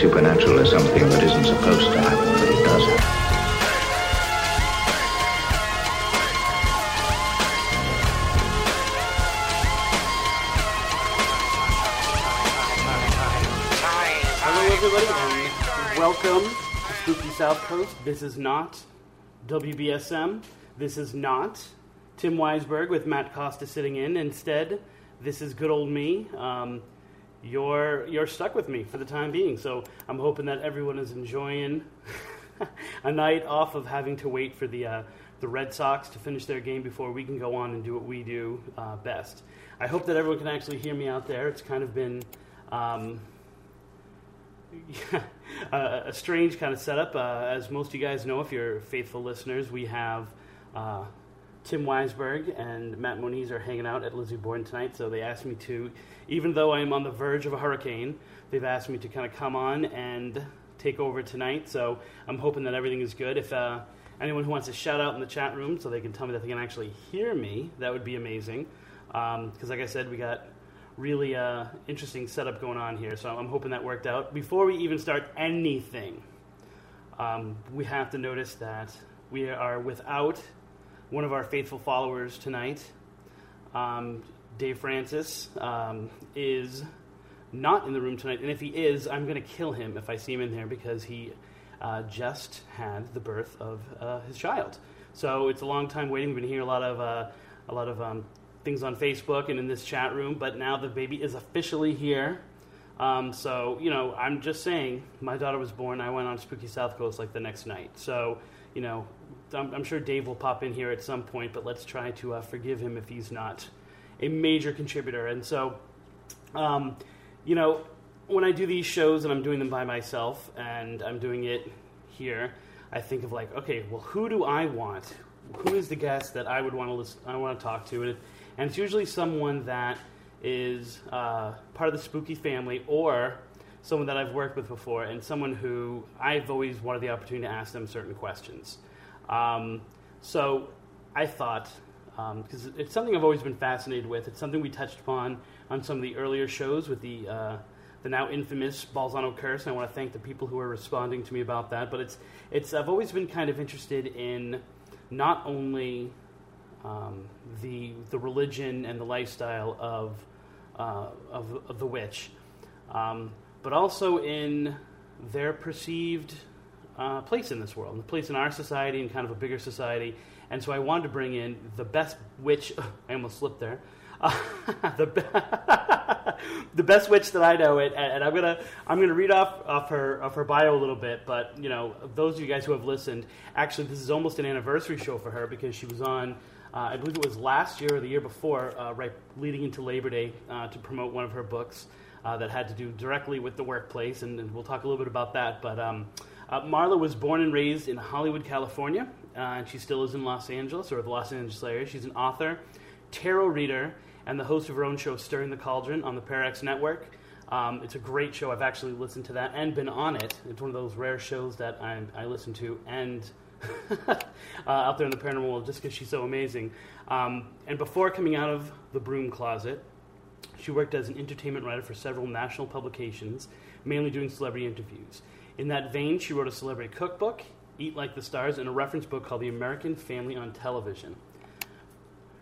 supernatural is something that isn't supposed to happen, South Coast. This is not WBSM. This is not Tim Weisberg with Matt Costa sitting in. Instead, this is good old me. Um, you're you're stuck with me for the time being, so I'm hoping that everyone is enjoying a night off of having to wait for the uh, the Red Sox to finish their game before we can go on and do what we do uh, best. I hope that everyone can actually hear me out there. It's kind of been um, a, a strange kind of setup. Uh, as most of you guys know, if you're faithful listeners, we have uh, Tim Weisberg and Matt Moniz are hanging out at Lizzie Borden tonight. So they asked me to, even though I am on the verge of a hurricane, they've asked me to kind of come on and take over tonight. So I'm hoping that everything is good. If uh, anyone who wants to shout out in the chat room so they can tell me that they can actually hear me, that would be amazing. Because, like I said, we got really uh, interesting setup going on here. So I'm hoping that worked out. Before we even start anything, um, we have to notice that we are without one of our faithful followers tonight. Um, Dave Francis um, is not in the room tonight, and if he is, I'm going to kill him if I see him in there because he uh, just had the birth of uh, his child. So it's a long time waiting. We've been hearing a lot of uh, a lot of um, things on Facebook and in this chat room, but now the baby is officially here. Um, so you know, I'm just saying, my daughter was born. I went on Spooky South Coast like the next night. So you know, I'm, I'm sure Dave will pop in here at some point, but let's try to uh, forgive him if he's not a major contributor. And so, um, you know, when I do these shows and I'm doing them by myself and I'm doing it here, I think of like, okay, well, who do I want? Who is the guest that I would want to listen, I want to talk to? And, it, and it's usually someone that is uh, part of the spooky family or someone that I've worked with before and someone who I've always wanted the opportunity to ask them certain questions. Um, so I thought, because it's something I've always been fascinated with, it's something we touched upon on some of the earlier shows with the uh, the now infamous Balzano curse. And I want to thank the people who are responding to me about that. But it's it's I've always been kind of interested in not only um, the the religion and the lifestyle of uh, of, of the witch, um, but also in their perceived uh, place in this world, the place in our society and kind of a bigger society. And so I wanted to bring in the best witch. I almost slipped there. Uh, the, be- the best witch that I know, and, and I'm gonna I'm gonna read off of her of her bio a little bit. But you know, those of you guys who have listened, actually, this is almost an anniversary show for her because she was on. Uh, I believe it was last year or the year before, uh, right leading into Labor Day, uh, to promote one of her books that had to do directly with the workplace, and, and we'll talk a little bit about that. But um, Marla was born and raised in Hollywood, California, and she still is in Los Angeles or the Los Angeles area. She's an author, tarot reader, and the host of her own show, Stirring the Cauldron, on the Parax Network. Um, it's a great show. I've actually listened to that and been on it. It's one of those rare shows that I, I listen to and uh, out there in the paranormal world just because she's so amazing. Um, and before coming out of the broom closet, she worked as an entertainment writer for several national publications, mainly doing celebrity interviews. In that vein, she wrote a celebrity cookbook, Eat Like the Stars, and a reference book called The American Family on Television.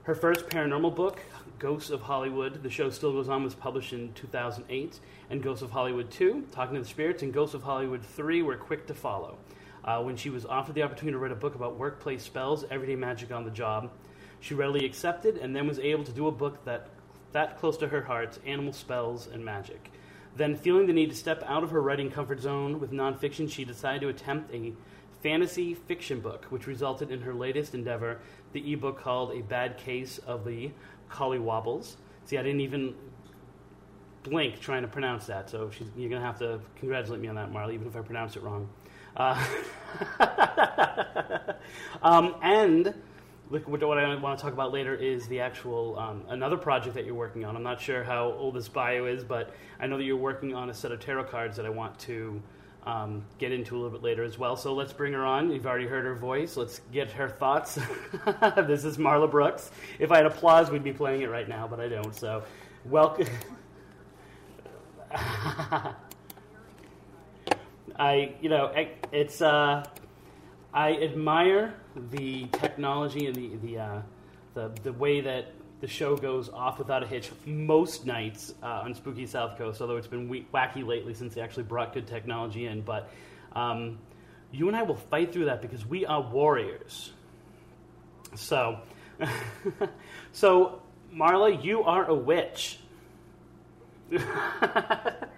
Her first paranormal book, Ghosts of Hollywood, the show still goes on, was published in 2008, and Ghosts of Hollywood 2, Talking to the Spirits, and Ghosts of Hollywood 3 were quick to follow. Uh, when she was offered the opportunity to write a book about workplace spells, everyday magic on the job, she readily accepted and then was able to do a book that that close to her heart, Animal Spells and Magic. Then, feeling the need to step out of her writing comfort zone with nonfiction, she decided to attempt a fantasy fiction book, which resulted in her latest endeavor, the ebook called A Bad Case of the Collywobbles. See, I didn't even blink trying to pronounce that, so you're going to have to congratulate me on that, Marley, even if I pronounce it wrong. Uh, um, and what I want to talk about later is the actual um, another project that you're working on. I'm not sure how old this bio is, but I know that you're working on a set of tarot cards that I want to um, get into a little bit later as well. So let's bring her on. You've already heard her voice. Let's get her thoughts. this is Marla Brooks. If I had applause, we'd be playing it right now, but I don't. So welcome. I, you know, it's. Uh, I admire the technology and the the uh, the the way that the show goes off without a hitch most nights uh, on Spooky South Coast. Although it's been wacky lately since they actually brought good technology in, but um, you and I will fight through that because we are warriors. So, so Marla, you are a witch.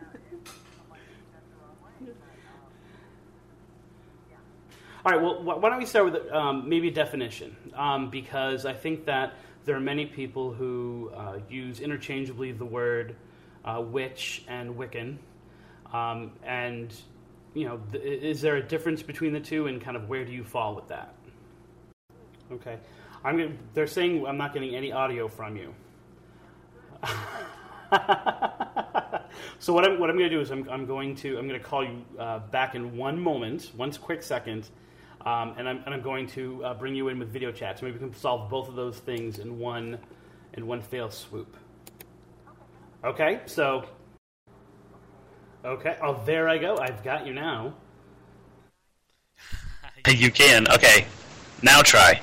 All right. Well, why don't we start with um, maybe a definition? Um, because I think that there are many people who uh, use interchangeably the word uh, witch and Wiccan, um, and you know, th- is there a difference between the two, and kind of where do you fall with that? Okay. I'm gonna, they're saying I'm not getting any audio from you. so what I'm what I'm going to do is I'm, I'm going to I'm going to call you uh, back in one moment, one quick second, um, and, I'm, and I'm going to uh, bring you in with video chat. So maybe we can solve both of those things in one in one fail swoop. Okay, so okay. Oh, there I go. I've got you now. You can. Okay, now try.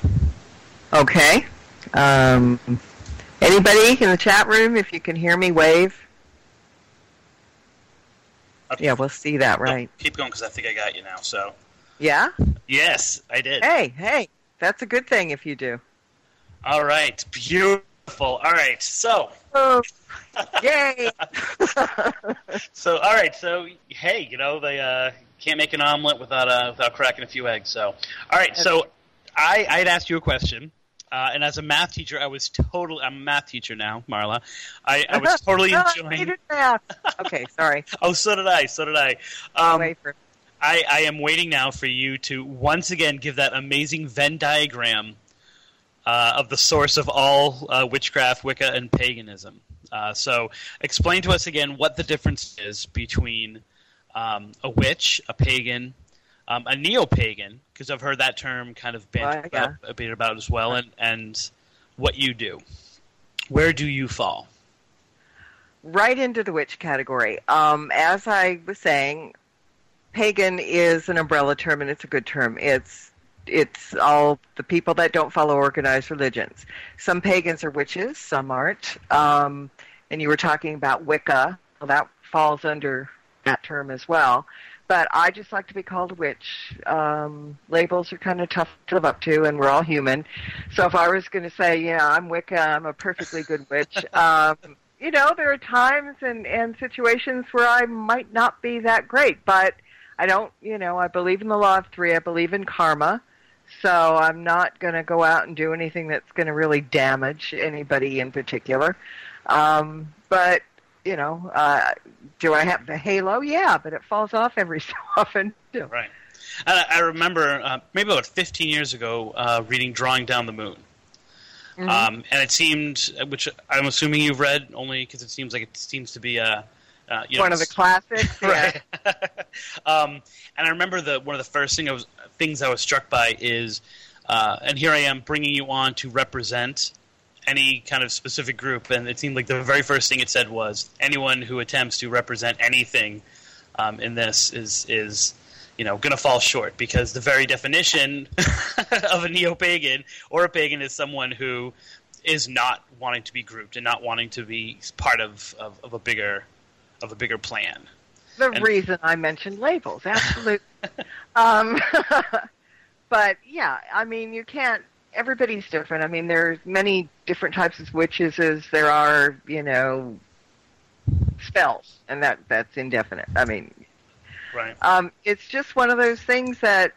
Okay. Um, anybody in the chat room, if you can hear me, wave. Okay. Yeah, we'll see that, right? keep going because I think I got you now. So. Yeah? Yes, I did. Hey, hey, that's a good thing if you do. All right, beautiful. All right, so. Oh, yay! so, all right, so hey, you know they uh, can't make an omelet without uh, without cracking a few eggs. So, all right, so I I had asked you a question. Uh, and as a math teacher, I was totally. I'm a math teacher now, Marla. I, I was totally enjoying. math. Okay, sorry. oh, so did I. So did I. Um, I, I am waiting now for you to once again give that amazing Venn diagram uh, of the source of all uh, witchcraft, Wicca, and paganism. Uh, so, explain to us again what the difference is between um, a witch, a pagan, um, a neo-pagan, because I've heard that term kind of bandied yeah. about, a bit about as well, and, and what you do. Where do you fall? Right into the witch category. Um, as I was saying, pagan is an umbrella term and it's a good term. It's it's all the people that don't follow organized religions. Some pagans are witches, some aren't. Um, and you were talking about Wicca. Well, that falls under that term as well. But I just like to be called a witch. Um, labels are kind of tough to live up to, and we're all human. So if I was going to say, yeah, I'm Wicca, I'm a perfectly good witch. um, you know, there are times and, and situations where I might not be that great, but I don't, you know, I believe in the law of three. I believe in karma. So I'm not going to go out and do anything that's going to really damage anybody in particular. Um, but, you know, uh, do I have the halo? Yeah, but it falls off every so often. Too. Right. I, I remember uh, maybe about 15 years ago uh, reading Drawing Down the Moon. Mm-hmm. Um, and it seemed, which I'm assuming you've read only because it seems like it seems to be a uh, you know, one of the classics, right? um, and I remember the one of the first thing I was, things I was struck by is, uh, and here I am bringing you on to represent any kind of specific group, and it seemed like the very first thing it said was anyone who attempts to represent anything um, in this is is you know going to fall short. Because the very definition of a neo pagan or a pagan is someone who is not wanting to be grouped and not wanting to be part of, of, of a bigger of a bigger plan. The and, reason I mentioned labels, absolutely. um, but yeah, I mean, you can't. Everybody's different. I mean, there's many different types of witches as there are, you know, spells, and that that's indefinite. I mean, right. Um, it's just one of those things that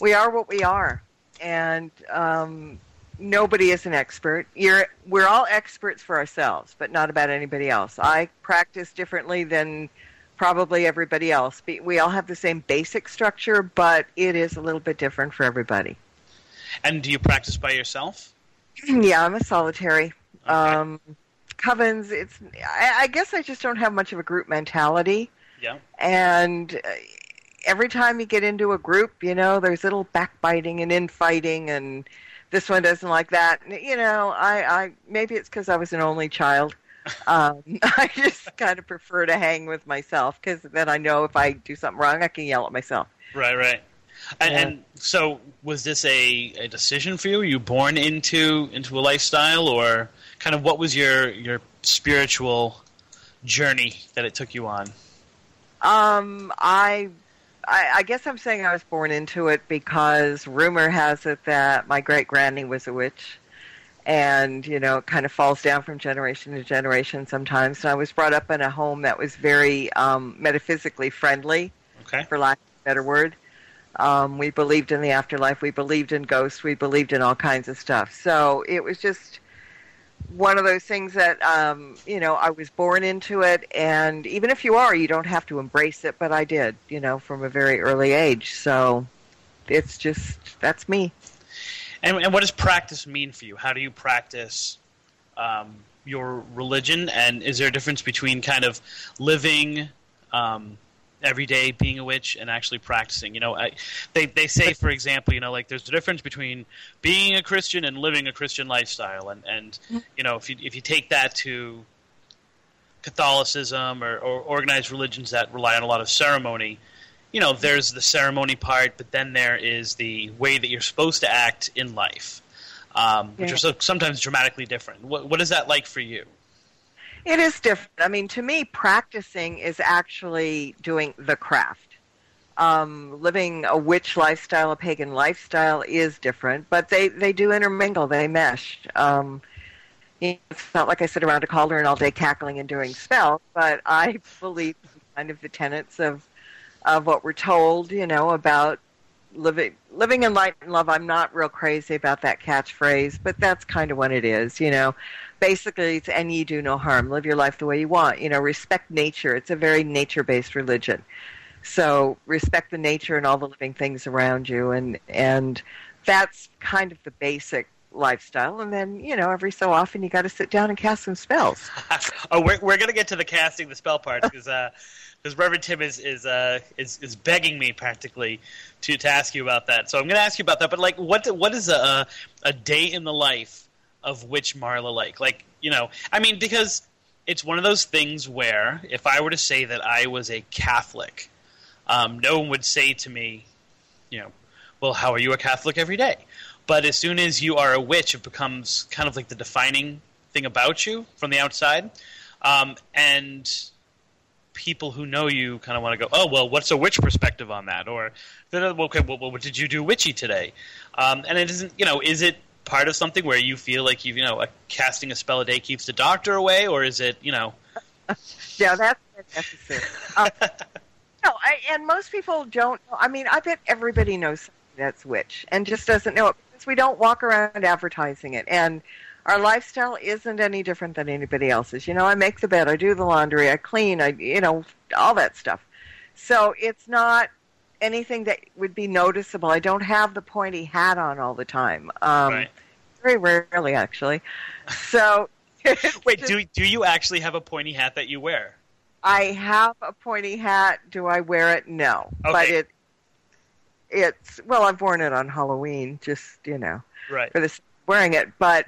we are what we are, and um, nobody is an expert. You're, we're all experts for ourselves, but not about anybody else. I practice differently than probably everybody else. We all have the same basic structure, but it is a little bit different for everybody. And do you practice by yourself? yeah, I'm a solitary. Okay. Um, covens, it's. I, I guess I just don't have much of a group mentality. Yeah. And uh, every time you get into a group, you know, there's little backbiting and infighting, and this one doesn't like that. You know, I, I maybe it's because I was an only child. um, I just kind of prefer to hang with myself because then I know if I do something wrong, I can yell at myself. Right, right. And, Yeah. and so, was this a, a decision for you? Were you born into into a lifestyle, or kind of what was your your spiritual journey that it took you on? Um, I, I, I guess I'm saying I was born into it because rumor has it that my great granny was a witch, and you know, it kind of falls down from generation to generation sometimes. And I was brought up in a home that was very um, metaphysically friendly, Okay. for lack of a better word. Um, we believed in the afterlife. We believed in ghosts. We believed in all kinds of stuff. So it was just one of those things that um, you know I was born into it, and even if you are, you don't have to embrace it. But I did, you know, from a very early age. So it's just that's me. And, and what does practice mean for you? How do you practice um, your religion? And is there a difference between kind of living um, every day being a witch and actually practicing? You know, I, they they say, for example, you know, like there's a difference between being a Christian and living a Christian lifestyle. And and you know, if you if you take that to Catholicism or, or organized religions that rely on a lot of ceremony, you know, there's the ceremony part, but then there is the way that you're supposed to act in life, um, which Yeah. are so, sometimes dramatically different. What, what is that like for you? It is different. I mean, to me, practicing is actually doing the craft. Um, living a witch lifestyle, a pagan lifestyle, is different, but they, they do intermingle. They mesh. Um, it's not like I sit around a cauldron all day cackling and doing spells, but I believe kind of the tenets of of what we're told. You know about living living in light and love. I'm not real crazy about that catchphrase, but that's kind of what it is. You know, basically it's and ye do no harm. Live your life the way you want. You know, respect nature. It's a very nature based religion. So respect the nature and all the living things around you and and that's kind of the basic lifestyle and then, you know, every so often you gotta sit down and cast some spells. oh, we're, we're to get to the casting the spell part because uh because Reverend Tim is is, uh, is is begging me practically to, to ask you about that. So I'm going to ask you about that. But like, what what is a a day in the life of witch Marla like? Like, you know, I mean, because it's one of those things where if I were to say that I was a Catholic, um, no one would say to me, you know, well, how are you a Catholic every day? But as soon as you are a witch, it becomes kind of like the defining thing about you from the outside. Um, and people who know you kind of want to go, oh, well, what's a witch perspective on that? Or, okay, well, what did you do witchy today? Um, and it isn't, you know, is it part of something where you feel like you, you know, a, casting a spell a day keeps the doctor away, or is it, you know, Yeah, that's necessary. Um, no, I, and most people don't. know. I mean, I bet everybody knows that's witch and just doesn't know it because we don't walk around advertising it. And our lifestyle isn't any different than anybody else's. You know, I make the bed, I do the laundry, I clean, I you know, all that stuff. So it's not anything that would be noticeable. I don't have the pointy hat on all the time. Um, right? Very rarely, actually. So Wait, just- do do you actually have a pointy hat that you wear? I have a pointy hat. Do I wear it? No, but it it's well, I've worn it on Halloween, just you know, Right. for this wearing it. But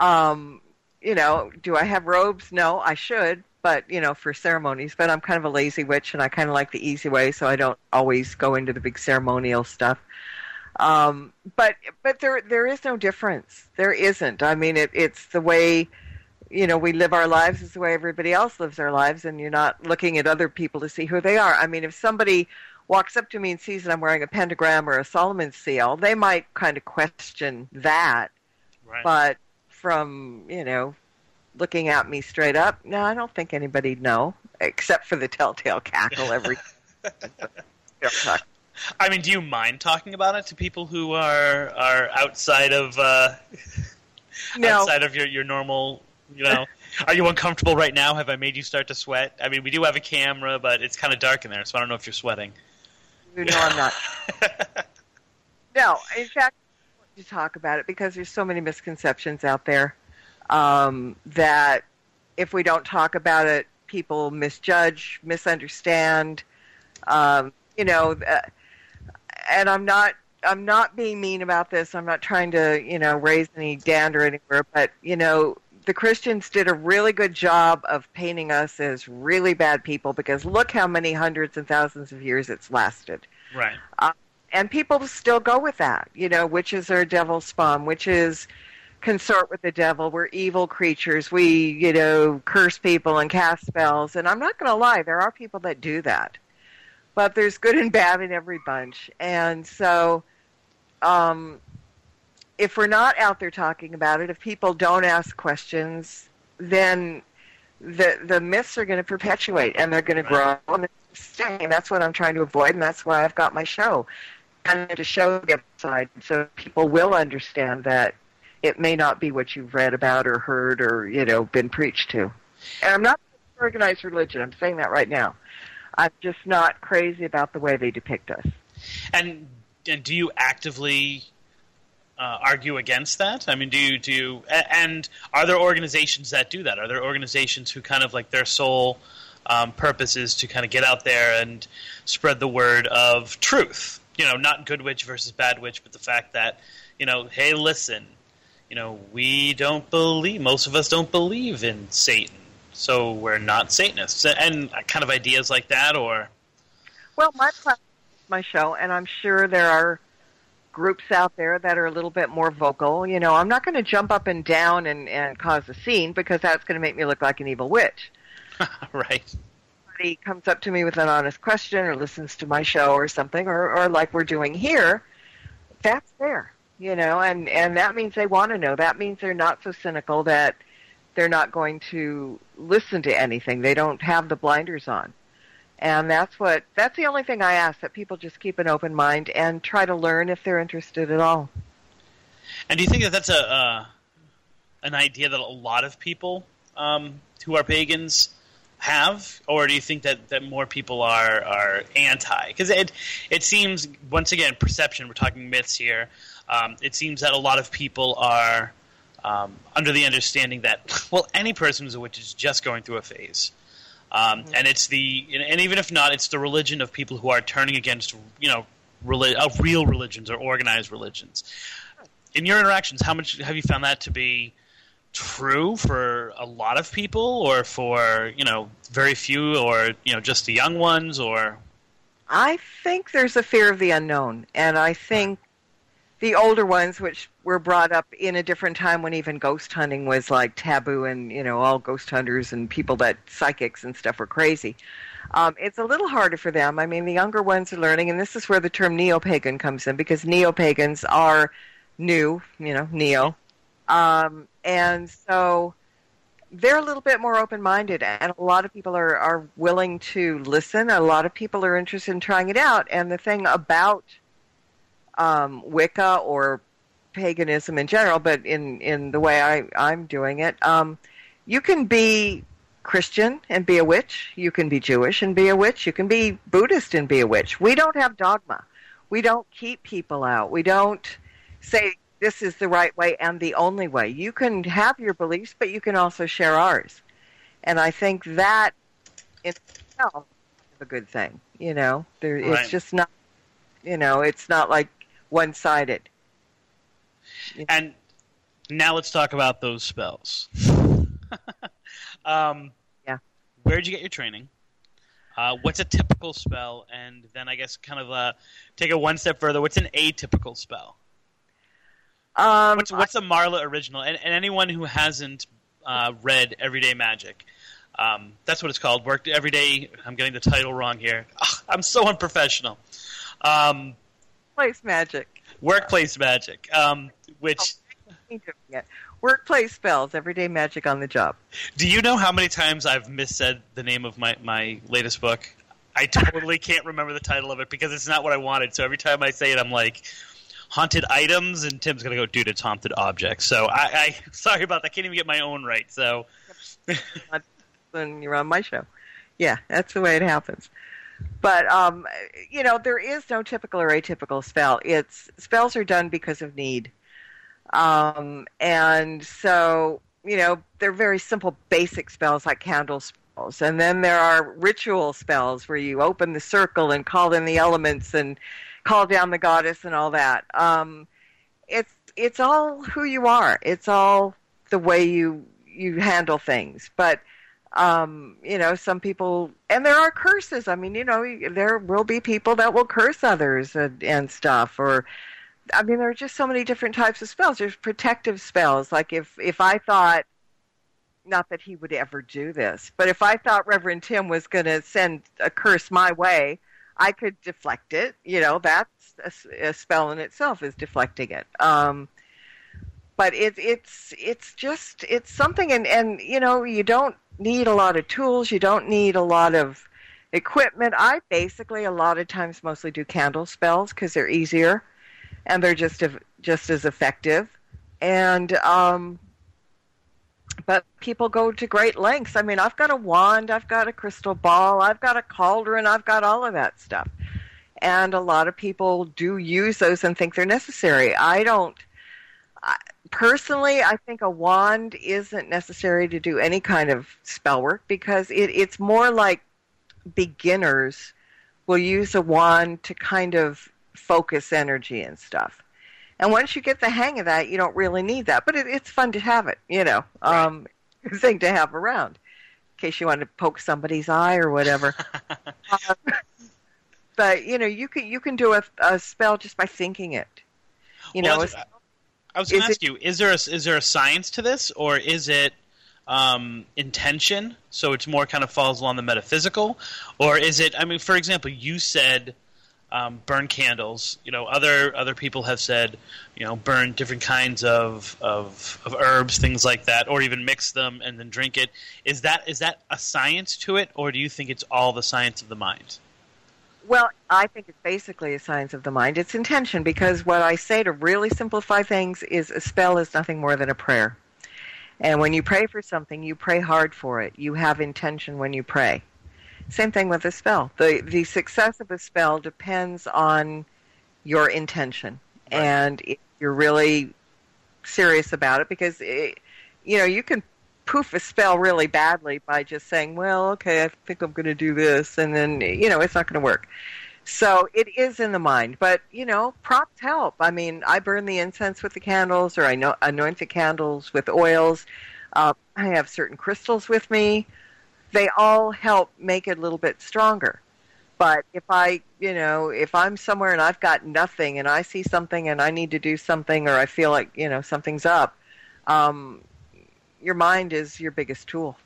um, you know, do I have robes? No, I should, but you know, for ceremonies. But I'm kind of a lazy witch, and I kind of like the easy way, so I don't always go into the big ceremonial stuff. Um, but but there there is no difference. There isn't. I mean, it, it's the way you know we live our lives is the way everybody else lives their lives, and you're not looking at other people to see who they are. I mean, if somebody walks up to me and sees that I'm wearing a pentagram or a solomon seal, they might kind of question that. Right. But from you know looking at me straight up, no, I don't think anybody'd know, except for the telltale cackle every. I mean, do you mind talking about it to people who are are outside of uh, no, outside of your, your normal? You know, are you uncomfortable right now? Have I made you start to sweat? I mean, we do have a camera, but it's kind of dark in there, so I don't know if you're sweating. No, I'm not. No, in fact, I want to talk about it because there's so many misconceptions out there um, that if we don't talk about it, people misjudge, misunderstand. Um, you know, uh, and I'm not I'm not being mean about this. I'm not trying to, you know, raise any dander anywhere, but you know, the Christians did a really good job of painting us as really bad people because look how many hundreds and thousands of years it's lasted. Right. And people still go with that. You know, witches are devil's spawn, witches consort with the devil. We're evil creatures. We, you know, curse people and cast spells. And I'm not going to lie, there are people that do that. But there's good and bad in every bunch. And so um, if we're not out there talking about it, if people don't ask questions, then the the myths are going to perpetuate and they're going to grow and stay. And that's what I'm trying to avoid, and that's why I've got my show and to show the other side, so people will understand that it may not be what you've read about or heard or you know been preached to. And I'm not organized religion. I'm saying that right now. I'm just not crazy about the way they depict us. And and do you actively uh, argue against that? I mean, do you do you, and are there organizations that do that? Are there organizations who kind of like their sole um, purpose is to kind of get out there and spread the word of truth? You know, not good witch versus bad witch, but the fact that you know, hey, listen, you know, we don't believe most of us don't believe in Satan, so we're not Satanists, and uh, kind of ideas like that, or Well, my platform is my show, and I'm sure there are groups out there that are a little bit more vocal. You know, I'm not going to jump up and down and, and cause a scene because that's going to make me look like an evil witch. right. Somebody comes up to me with an honest question or listens to my show or something, or, or like we're doing here, that's there. You know, and, and that means they want to know. That means they're not so cynical that they're not going to listen to anything. They don't have the blinders on. And that's what that's the only thing I ask that people just keep an open mind and try to learn if they're interested at all. And do you think that that's a uh, an idea that a lot of people um, who are pagans have, or do you think that, that more people are are anti? Because it it seems once again perception. We're talking myths here. Um, it seems that a lot of people are um, under the understanding that well, any person who's a witch is just going through a phase. Um, and it's the and even if not, it's the religion of people who are turning against you know reli- uh, real religions or organized religions. In your interactions, how much have you found that to be true for a lot of people, or for you know very few, or you know just the young ones, or I think there's a fear of the unknown, and I think the older ones, which were brought up in a different time when even ghost hunting was like taboo, and you know all ghost hunters and people that psychics and stuff were crazy. Um, it's a little harder for them. I mean, the younger ones are learning, and this is where the term neo-pagan comes in because neo-pagans are new, you know, neo, um, and so they're a little bit more open-minded, and a lot of people are are willing to listen. A lot of people are interested in trying it out, and the thing about um, Wicca or paganism in general, but in, in the way I, I'm doing it, um, you can be Christian and be a witch. You can be Jewish and be a witch. You can be Buddhist and be a witch. We don't have dogma. We don't keep people out. We don't say this is the right way and the only way. You can have your beliefs, but you can also share ours. And I think that in itself is a good thing. You know, there, Right. it's just not, you know, it's not like one sided. and now let's talk about those spells. um, Yeah. Where'd you get your training? Uh, what's a typical spell? And then I guess kind of uh, take it one step further. What's an atypical spell? Um, What's what's a Marla original? And, and anyone who hasn't uh, read Everyday Magic, um, that's what it's called. Worked Everyday. I'm getting the title wrong here. Ugh, I'm so unprofessional. Um, workplace magic. workplace Magic, um, which it. Workplace spells, everyday magic on the job. Do you know how many times I've missaid the name of my, my latest book? I totally can't remember the title of it because it's not what I wanted. So every time I say it, I'm like, haunted items, and Tim's gonna go, dude, it's haunted objects. So I, I sorry about that. I can't even get my own right. So when you're on my show. Yeah, that's the way it happens. But um, you know, there is no typical or atypical spell. It's spells are done because of need, um, and so you know they're very simple, basic spells like candle spells, and then there are ritual spells where you open the circle and call in the elements and call down the goddess and all that. Um, it's it's all who you are. It's all the way you you handle things. But um, you know, some people, and there are curses. I mean, you know, there will be people that will curse others and, and stuff, or I mean, there are just so many different types of spells. There's protective spells. Like if if I thought, not that he would ever do this, but if I thought Reverend Tim was going to send a curse my way, I could deflect it. You know, that's a, a spell in itself is deflecting it. Um, but it's it's it's just it's something, and and you know, you don't need a lot of tools. You don't need a lot of equipment. I basically a lot of times mostly do candle spells because they're easier and they're just just as effective. And um, but people go to great lengths. I mean, I've got a wand, I've got a crystal ball, I've got a cauldron, I've got all of that stuff. And a lot of people do use those and think they're necessary. I don't. I, personally, I think a wand isn't necessary to do any kind of spell work because it, it's more like beginners will use a wand to kind of focus energy and stuff. And once you get the hang of that, you don't really need that. But it, it's fun to have it, you know, um, right. thing to have around in case you want to poke somebody's eye or whatever. um, but you know, you can you can do a, a spell just by thinking it. You well, know, I was going to ask it, you: is there a, is there a science to this, or is it um, intention? So it's more kind of falls along the metaphysical, or is it? I mean, for example, you said um, burn candles. You know, other other people have said, you know, burn different kinds of, of of herbs, things like that, or even mix them and then drink it. Is that is that a science to it, or do you think it's all the science of the mind? Well, I think it's basically a science of the mind. It's intention because what I say to really simplify things is a spell is nothing more than a prayer. And when you pray for something, you pray hard for it. You have intention when you pray. Same thing with a spell. The the success of a spell depends on your intention. Right. And if you're really serious about it because it, you know, you can poof a spell really badly by just saying, well, okay, I think I'm going to do this, and then, you know, it's not going to work. So it is in the mind, but you know, props help. I mean, I burn the incense with the candles, or I know, anoint the candles with oils. Uh, I have certain crystals with me. They all help make it a little bit stronger. But if I, you know, if I'm somewhere and I've got nothing, and I see something and I need to do something, or I feel like you know something's up, um, your mind is your biggest tool.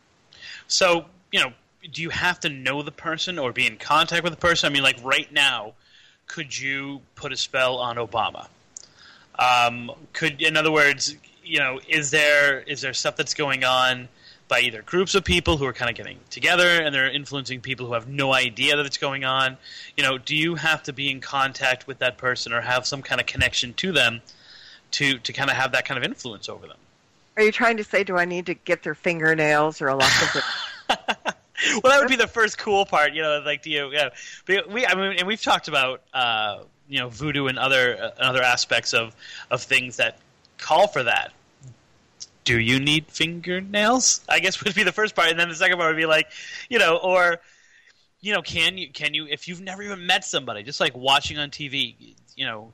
So, you know, do you have to know the person or be in contact with the person? I mean, like right now, could you put a spell on Obama? Um, could, in other words, you know, is there is there stuff that's going on by either groups of people who are kind of getting together and they're influencing people who have no idea that it's going on? You know, do you have to be in contact with that person or have some kind of connection to them to to kind of have that kind of influence over them? Are you trying to say, do I need to get their fingernails or a lot of well, that would be the first cool part, you know. Like, do you? Yeah, but we, I mean, and we've talked about, uh, you know, voodoo and other uh, other aspects of of things that call for that. Do you need fingernails? I guess would be the first part, and then the second part would be like, you know, or you know, can you can you if you've never even met somebody, just like watching on TV, you know,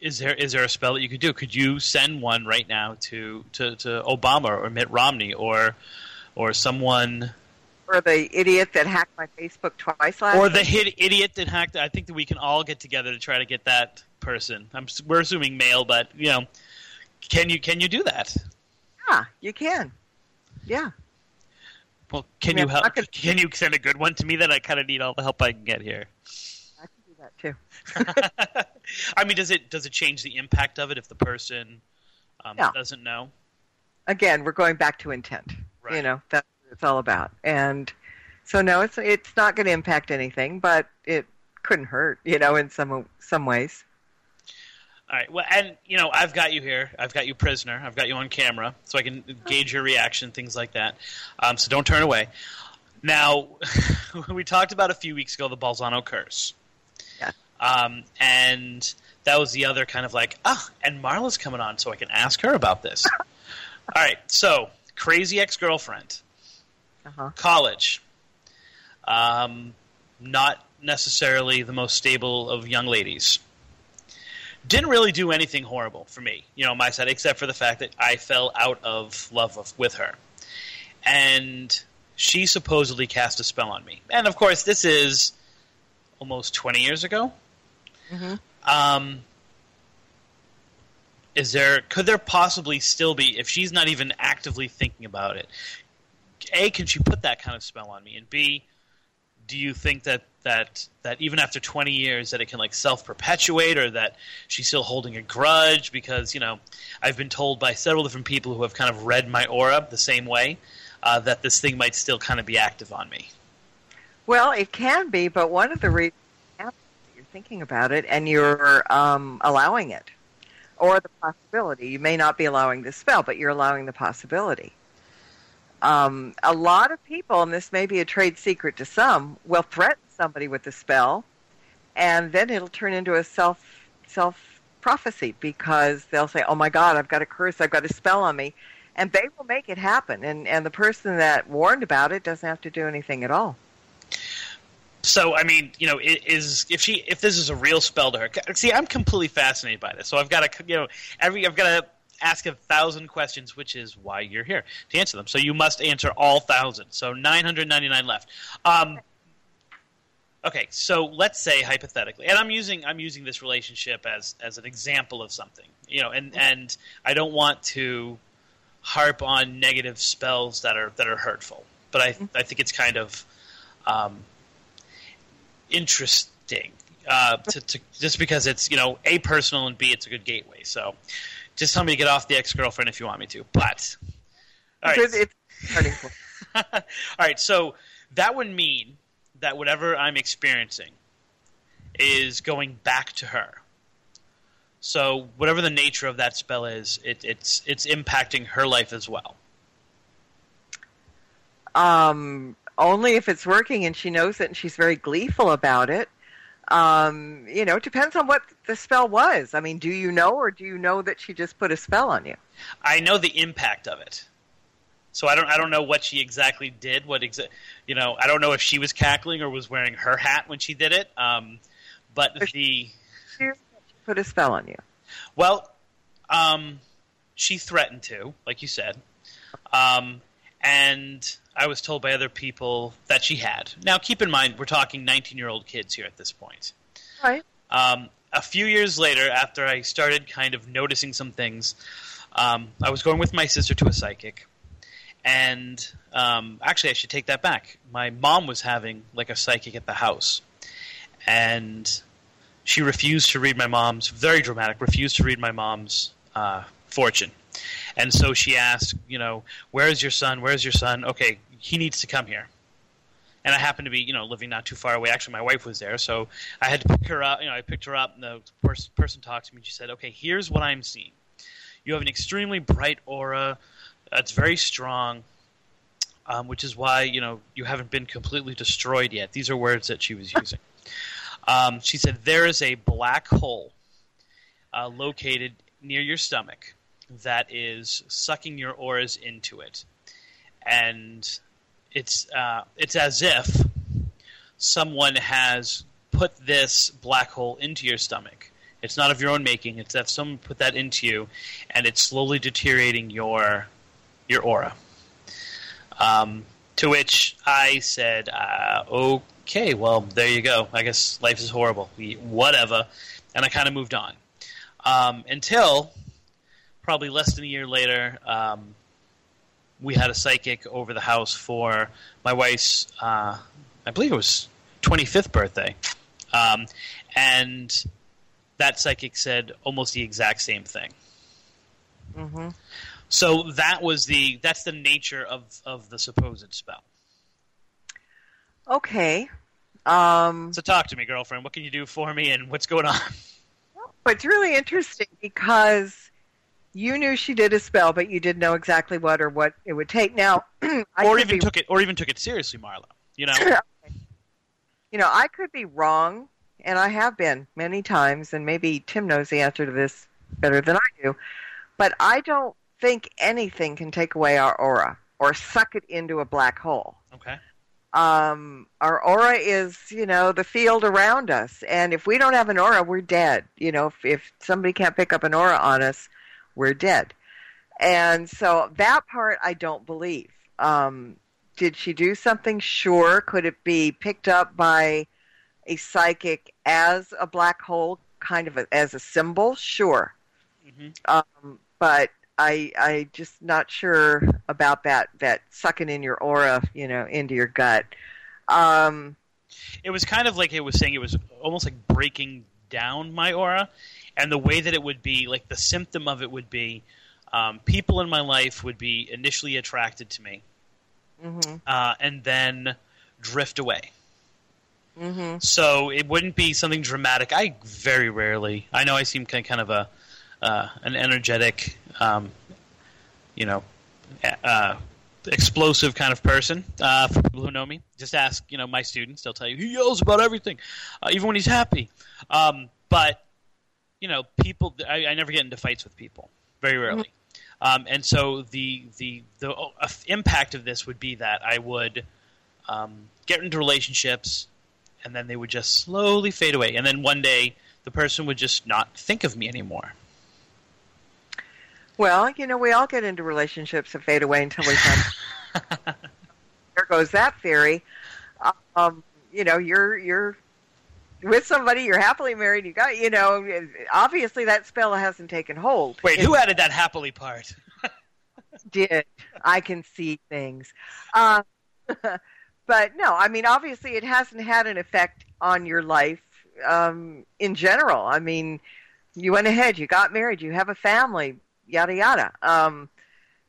is there is there a spell that you could do? Could you send one right now to, to, to Obama or Mitt Romney or or someone or the idiot that hacked my Facebook twice last or the hit idiot that hacked I think that we can all get together to try to get that person. I'm we're assuming male, but you know, can you can you do that? Yeah, you can. Yeah. Well, can I mean, you help? Can you send a good one to me that I kind of need all the help I can get here? Too. I mean, does it does it change the impact of it if the person um, no. doesn't know? Again, we're going back to intent. Right. You know, that's what it's all about. And so, no, it's it's not going to impact anything, but it couldn't hurt. You know, in some some ways. All right. Well, and you know, I've got you here. I've got you prisoner. I've got you on camera, so I can gauge your reaction, things like that. Um, so don't turn away. Now, we talked about a few weeks ago the Balzano curse. Um, and that was the other kind of like, ah, and Marla's coming on, so I can ask her about this. All right, so crazy ex girlfriend, uh-huh. college, Um, not necessarily the most stable of young ladies. Didn't really do anything horrible for me, you know, my side, except for the fact that I fell out of love with, with her. And she supposedly cast a spell on me. And of course, this is almost 20 years ago. Um, is there could there possibly still be if she's not even actively thinking about it? A, can she put that kind of spell on me? And B, do you think that that that even after 20 years that it can like self-perpetuate or that she's still holding a grudge because you know i've been told by several different people who have kind of read my aura the same way uh, that this thing might still kind of be active on me Well, it can be, but one of the reasons you're thinking about it and you're um, allowing it, or the possibility. You may not be allowing the spell, but you're allowing the possibility. Um, a lot of people, and this may be a trade secret to some, will threaten somebody with the spell, and then it'll turn into a self self prophecy because they'll say, "Oh my God, I've got a curse, I've got a spell on me," and they will make it happen. And and the person that warned about it doesn't have to do anything at all. So i mean you know is if she if this is a real spell to her see i'm completely fascinated by this. So i've got to you know every i've got to ask a thousand questions which is why you're here to answer them. So you must answer all thousand. So 999 left. Um okay so let's say hypothetically and i'm using i'm using this relationship as as an example of something you know and and i don't want to harp on negative spells that are that are hurtful. But i i think it's kind of um interesting uh, to, to just because it's you know a personal and b it's a good gateway. So just tell me to get off the ex girlfriend if you want me to. But all right, it's, it's all right. So that would mean that whatever I'm experiencing is going back to her. So whatever the nature of that spell is, it, it's it's impacting her life as well. um, only if it's working and she knows it and she's very gleeful about it. Um, you know, it depends on what the spell was. I mean, do you know or do you know that she just put a spell on you? I know the impact of it. So I don't I don't know what she exactly did. What exa- you know I don't know if she was cackling or was wearing her hat when she did it. Um, but the She put a spell on you. well, um, she threatened to, like you said, um, and I was told by other people that she had. Now keep in mind we're talking 19 year old kids here at this point. Right. Um, a few years later, after I started kind of noticing some things, um, I was going with my sister to a psychic. And um, actually, I should take that back. My mom was having like a psychic at the house. And she refused to read my mom's, very dramatic, refused to read my mom's uh, fortune. And so she asked, you know, where's your son? Where's your son? Okay, he needs to come here and I happened to be, you know, living not too far away. Actually, my wife was there, so I had to pick her up. You know, I picked her up, and the pers- person talked to me. and She said, "Okay, here's what I'm seeing. You have an extremely bright aura. That's very strong, um, which is why you know you haven't been completely destroyed yet." These are words that she was using. um, she said, "There is a black hole uh, located near your stomach that is sucking your auras into it, and." it's uh, it's as if someone has put this black hole into your stomach. It's not of your own making. It's that someone put that into you, and it's slowly deteriorating your your aura. Um, to which I said, uh, "Okay, well, there you go. I guess life is horrible. Whatever," and I kind of moved on um, until probably less than a year later. Um, we had a psychic over the house for my wife's, uh, I believe it was 25th birthday. Um, and that psychic said almost the exact same thing. hmm So that was the that's the nature of, of the supposed spell. Okay. Um, So talk to me, girlfriend. What can you do for me, and what's going on? but it's really interesting because you knew she did a spell, but you didn't know exactly what or what it would take. Now, I or even be took it, or even took it seriously, Marlo. You know, you know, I could be wrong, and I have been many times, and maybe Tim knows the answer to this better than I do. But I don't think anything can take away our aura or suck it into a black hole. okay. Um, our aura is, you know, the field around us, and if we don't have an aura, we're dead. You know, if, if somebody can't pick up an aura on us, we're dead. And so that part I don't believe. Um, did she do something? Sure. Could it be picked up by a psychic as a black hole, kind of a, as a symbol? Sure. Mhm. Um, but I I just not sure about that that sucking in your aura, you know, into your gut. Um, It was kind of like it was saying it was almost like breaking down my aura, and the way that it would be, like the symptom of it would be, um, people in my life would be initially attracted to me, mhm, uh, and then drift away. mhm. So it wouldn't be something dramatic. I very rarely. I know I seem kind kind of a uh, an energetic, um, you know, uh, explosive kind of person. Uh, for people who know me, just ask you know my students. They'll tell you he yells about everything, uh, even when he's happy. Um, but you know, people. I, I never get into fights with people. Very rarely. Um, and so the the the uh, impact of this would be that I would um, get into relationships, and then they would just slowly fade away. And then one day, the person would just not think of me anymore. Well, you know, we all get into relationships that fade away until we find. there goes that theory. Um, you know, you're you're with somebody, you're happily married. You got, you know, obviously that spell hasn't taken hold. Wait, It who added that happily part? did. I can see things. Uh, but no, I mean, obviously it hasn't had an effect on your life um, in general. I mean, you went ahead, you got married, you have a family, yada yada. Um,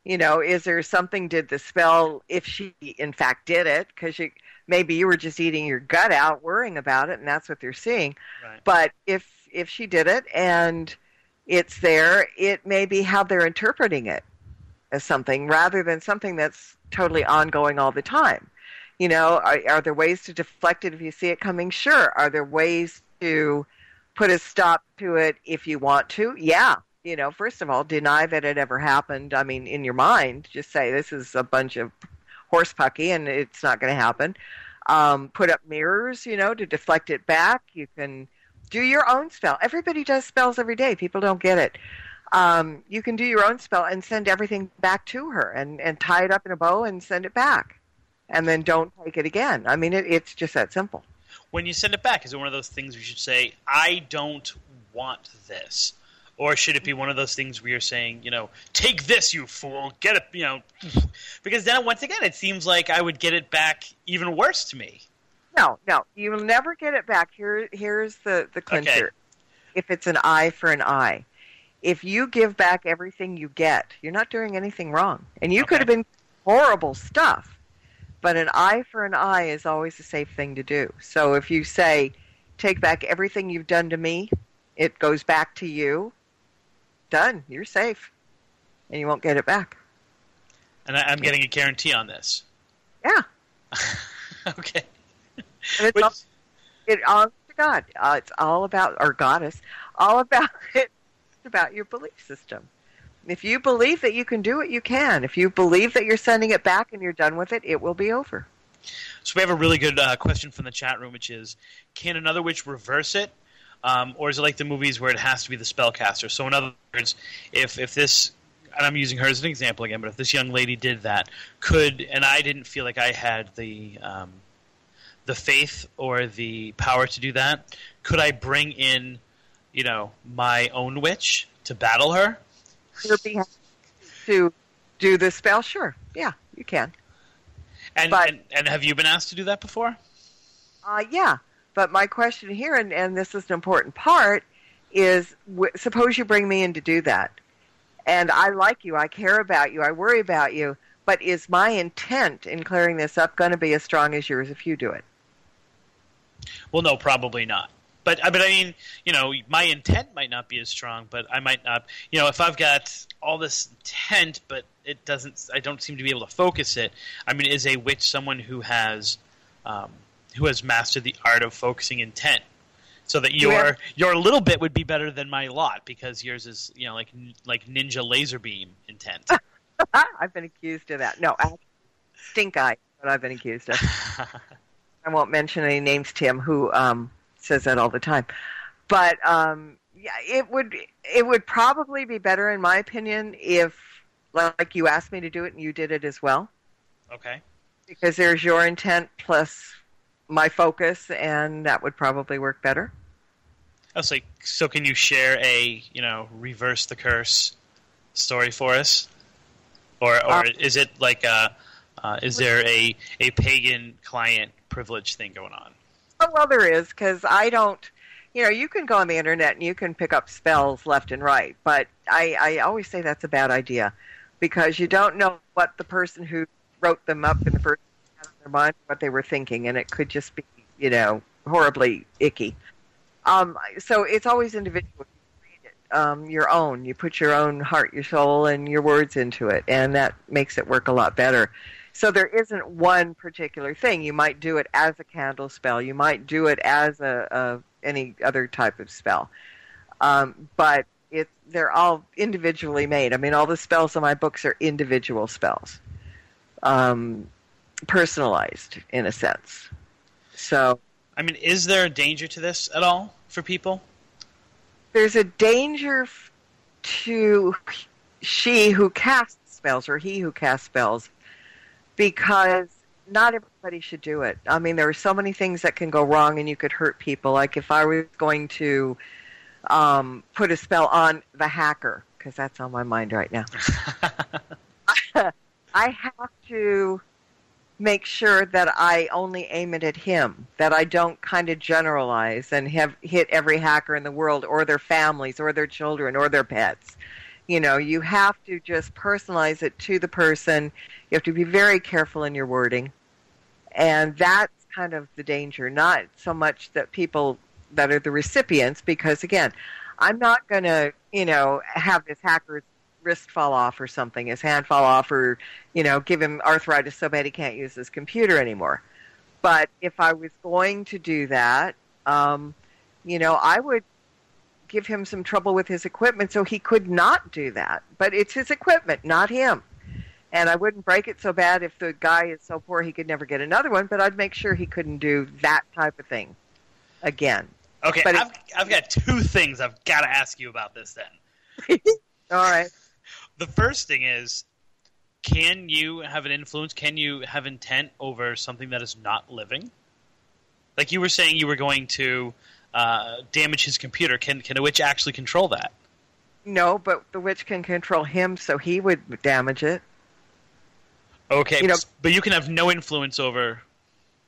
you know, is there something? Did the spell, if she in fact did it, because you maybe you were just eating your gut out, worrying about it, and that's what they're seeing. Right. But if if she did it and it's there, it may be how they're interpreting it as something rather than something that's totally ongoing all the time. You know, are, are there ways to deflect it if you see it coming? Sure. Are there ways to put a stop to it if you want to? Yeah. You know, first of all, deny that it ever happened. I mean, in your mind, just say this is a bunch of horse pucky and it's not going to happen. Um, put up mirrors, you know, to deflect it back. You can do your own spell. Everybody does spells every day. People don't get it. Um, you can do your own spell and send everything back to her and, and tie it up in a bow and send it back. And then don't take it again. I mean, it, it's just that simple. When you send it back, is it one of those things we should say, I don't want this? Or should it be one of those things where you're saying, you know, take this, you fool, get it, you know? Because then, once again, it seems like I would get it back even worse to me. No, no, you will never get it back. Here, here's the the clincher. Okay. If it's an eye for an eye, if you give back everything you get, you're not doing anything wrong. And you could have been horrible stuff, but an eye for an eye is always a safe thing to do. So if you say, "Take back everything you've done to me," it goes back to you. Done. You're safe, and you won't get it back. And I, I'm getting a guarantee on this. Yeah. okay. And it's Which- all, it all to God. Uh, it's all about or goddess. All about it. About your belief system. If you believe that you can do it, you can. If you believe that you're sending it back and you're done with it, it will be over. So we have a really good uh, question from the chat room, which is, can another witch reverse it, um, or is it like the movies where it has to be the spellcaster? So in other words, if if this, and I'm using her as an example again, but if this young lady did that, could and I didn't feel like I had the um, the faith or the power to do that, could I bring in, you know, my own witch to battle her? To do the spell, sure, yeah, you can. And, But- and and have you been asked to do that before? Uh, yeah, but my question here, and, and this is an important part, is w- suppose you bring me in to do that, and I like you, I care about you, I worry about you, but is my intent in clearing this up going to be as strong as yours if you do it? Well, no, probably not. But uh, but I mean, you know, my intent might not be as strong, but I might not. You know, if I've got all this intent, but it doesn't, I don't seem to be able to focus it. I mean, is a witch someone who has um, who has mastered the art of focusing intent? So that your your little bit would be better than my lot because yours is you know like like ninja laser beam intent. I've been accused of that. No, actually, stink eye. what I've been accused of. I won't mention any names, Tim, who um, says that all the time. But um, yeah, it would it would probably be better, in my opinion, if like you asked me to do it and you did it as well, okay. because there's your intent plus my focus, and that would probably work better. I was like, so can you share a you know reverse the curse story for us, or or Uh, is it like a uh, is there a a pagan client privilege thing going on? Oh, well, there is because I don't. You know, you can go on the internet and you can pick up spells left and right, but I, I always say that's a bad idea because you don't know what the person who wrote them up in the first their mind, what they were thinking, and it could just be, you know, horribly icky. Um, so it's always individual. You it, um, your own. You put your own heart, your soul, and your words into it, and that makes it work a lot better. So there isn't one particular thing. You might do it as a candle spell. You might do it as a, a any other type of spell. Um, but it they're all individually made. I mean, all the spells in my books are individual spells, um, personalized in a sense. So I mean, is there a danger to this at all for people? there's a danger to she who casts spells or he who casts spells because not everybody should do it. I mean, there are so many things that can go wrong and you could hurt people. Like if I was going to um, put a spell on the hacker, because that's on my mind right now, I have to make sure that I only aim it at him, that I don't kind of generalize and have hit every hacker in the world or their families or their children or their pets. You know, you have to just personalize it to the person. You have to be very careful in your wording. And that's kind of the danger, not so much that people that are the recipients, because again, I'm not going to, you know, have this hacker's wrist fall off or something, his hand fall off, or, you know, give him arthritis so bad he can't use his computer anymore. But if I was going to do that, um, you know, I would give him some trouble with his equipment so he could not do that. But it's his equipment, not him. And I wouldn't break it so bad if the guy is so poor he could never get another one, but I'd make sure he couldn't do that type of thing again. Okay, But I've, I've got two things I've got to ask you about this then. All right. The first thing is can you have an influence? Can you have intent over something that is not living? Like you were saying, you were going to uh, damage his computer. Can can a witch actually control that? No, but the witch can control him, so he would damage it. Okay, You know- but you can have no influence over.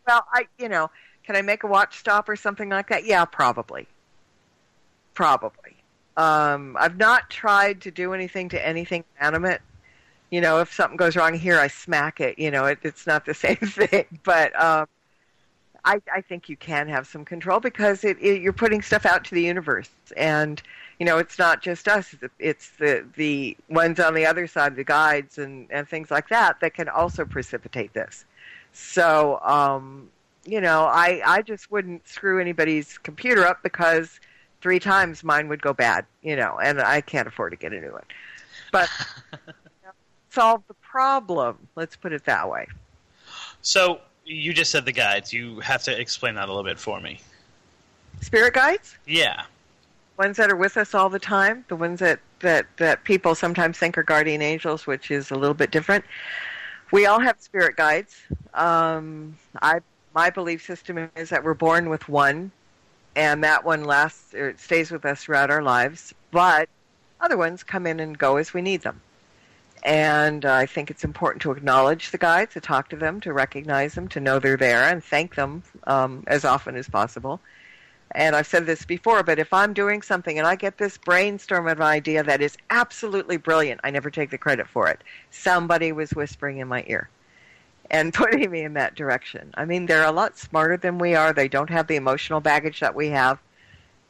Well, I, you know, can I make a watch stop or something like that? Yeah, probably. Probably. Um, I've not tried to do anything to anything animate. You know, if something goes wrong here, I smack it. You know, it, it's not the same thing. But um, I, I think you can have some control because it, it, you're putting stuff out to the universe, and you know, it's not just us. It's the the ones on the other side, the guides and and things like that, that can also precipitate this. So, um, you know, I I just wouldn't screw anybody's computer up because three times mine would go bad, you know, and I can't afford to get a new one. But solve the problem. Let's put it that way. So you just said the guides. You have to explain that a little bit for me. Spirit guides, Yeah. ones that are with us all the time, the ones that that that people sometimes think are guardian angels, which is a little bit different. We all have spirit guides. Um, I my belief system is that we're born with one, and that one lasts or it stays with us throughout our lives. But other ones come in and go as we need them. And uh, I think it's important to acknowledge the guides, to talk to them, to recognize them, to know they're there, and thank them um, as often as possible. And I've said this before, but if I'm doing something and I get this brainstorm of an idea that is absolutely brilliant, I never take the credit for it. Somebody was whispering in my ear and putting me in that direction. I mean, they're a lot smarter than we are. They don't have the emotional baggage that we have.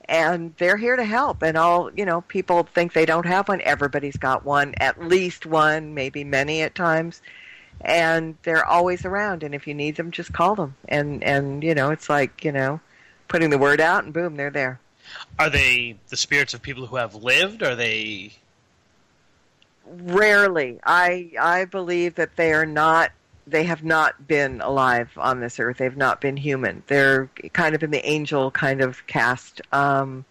And they're here to help. And all, you know, people think they don't have one. Everybody's got one, at least one, maybe many at times. And they're always around. And if you need them, just call them. And, and you know, it's like, you know, putting the word out and boom, they're there. Are they the spirits of people who have lived? Are they? Rarely. I I believe that they are not they have not been alive on this earth. They've not been human. They're kind of in the angel kind of cast. Um,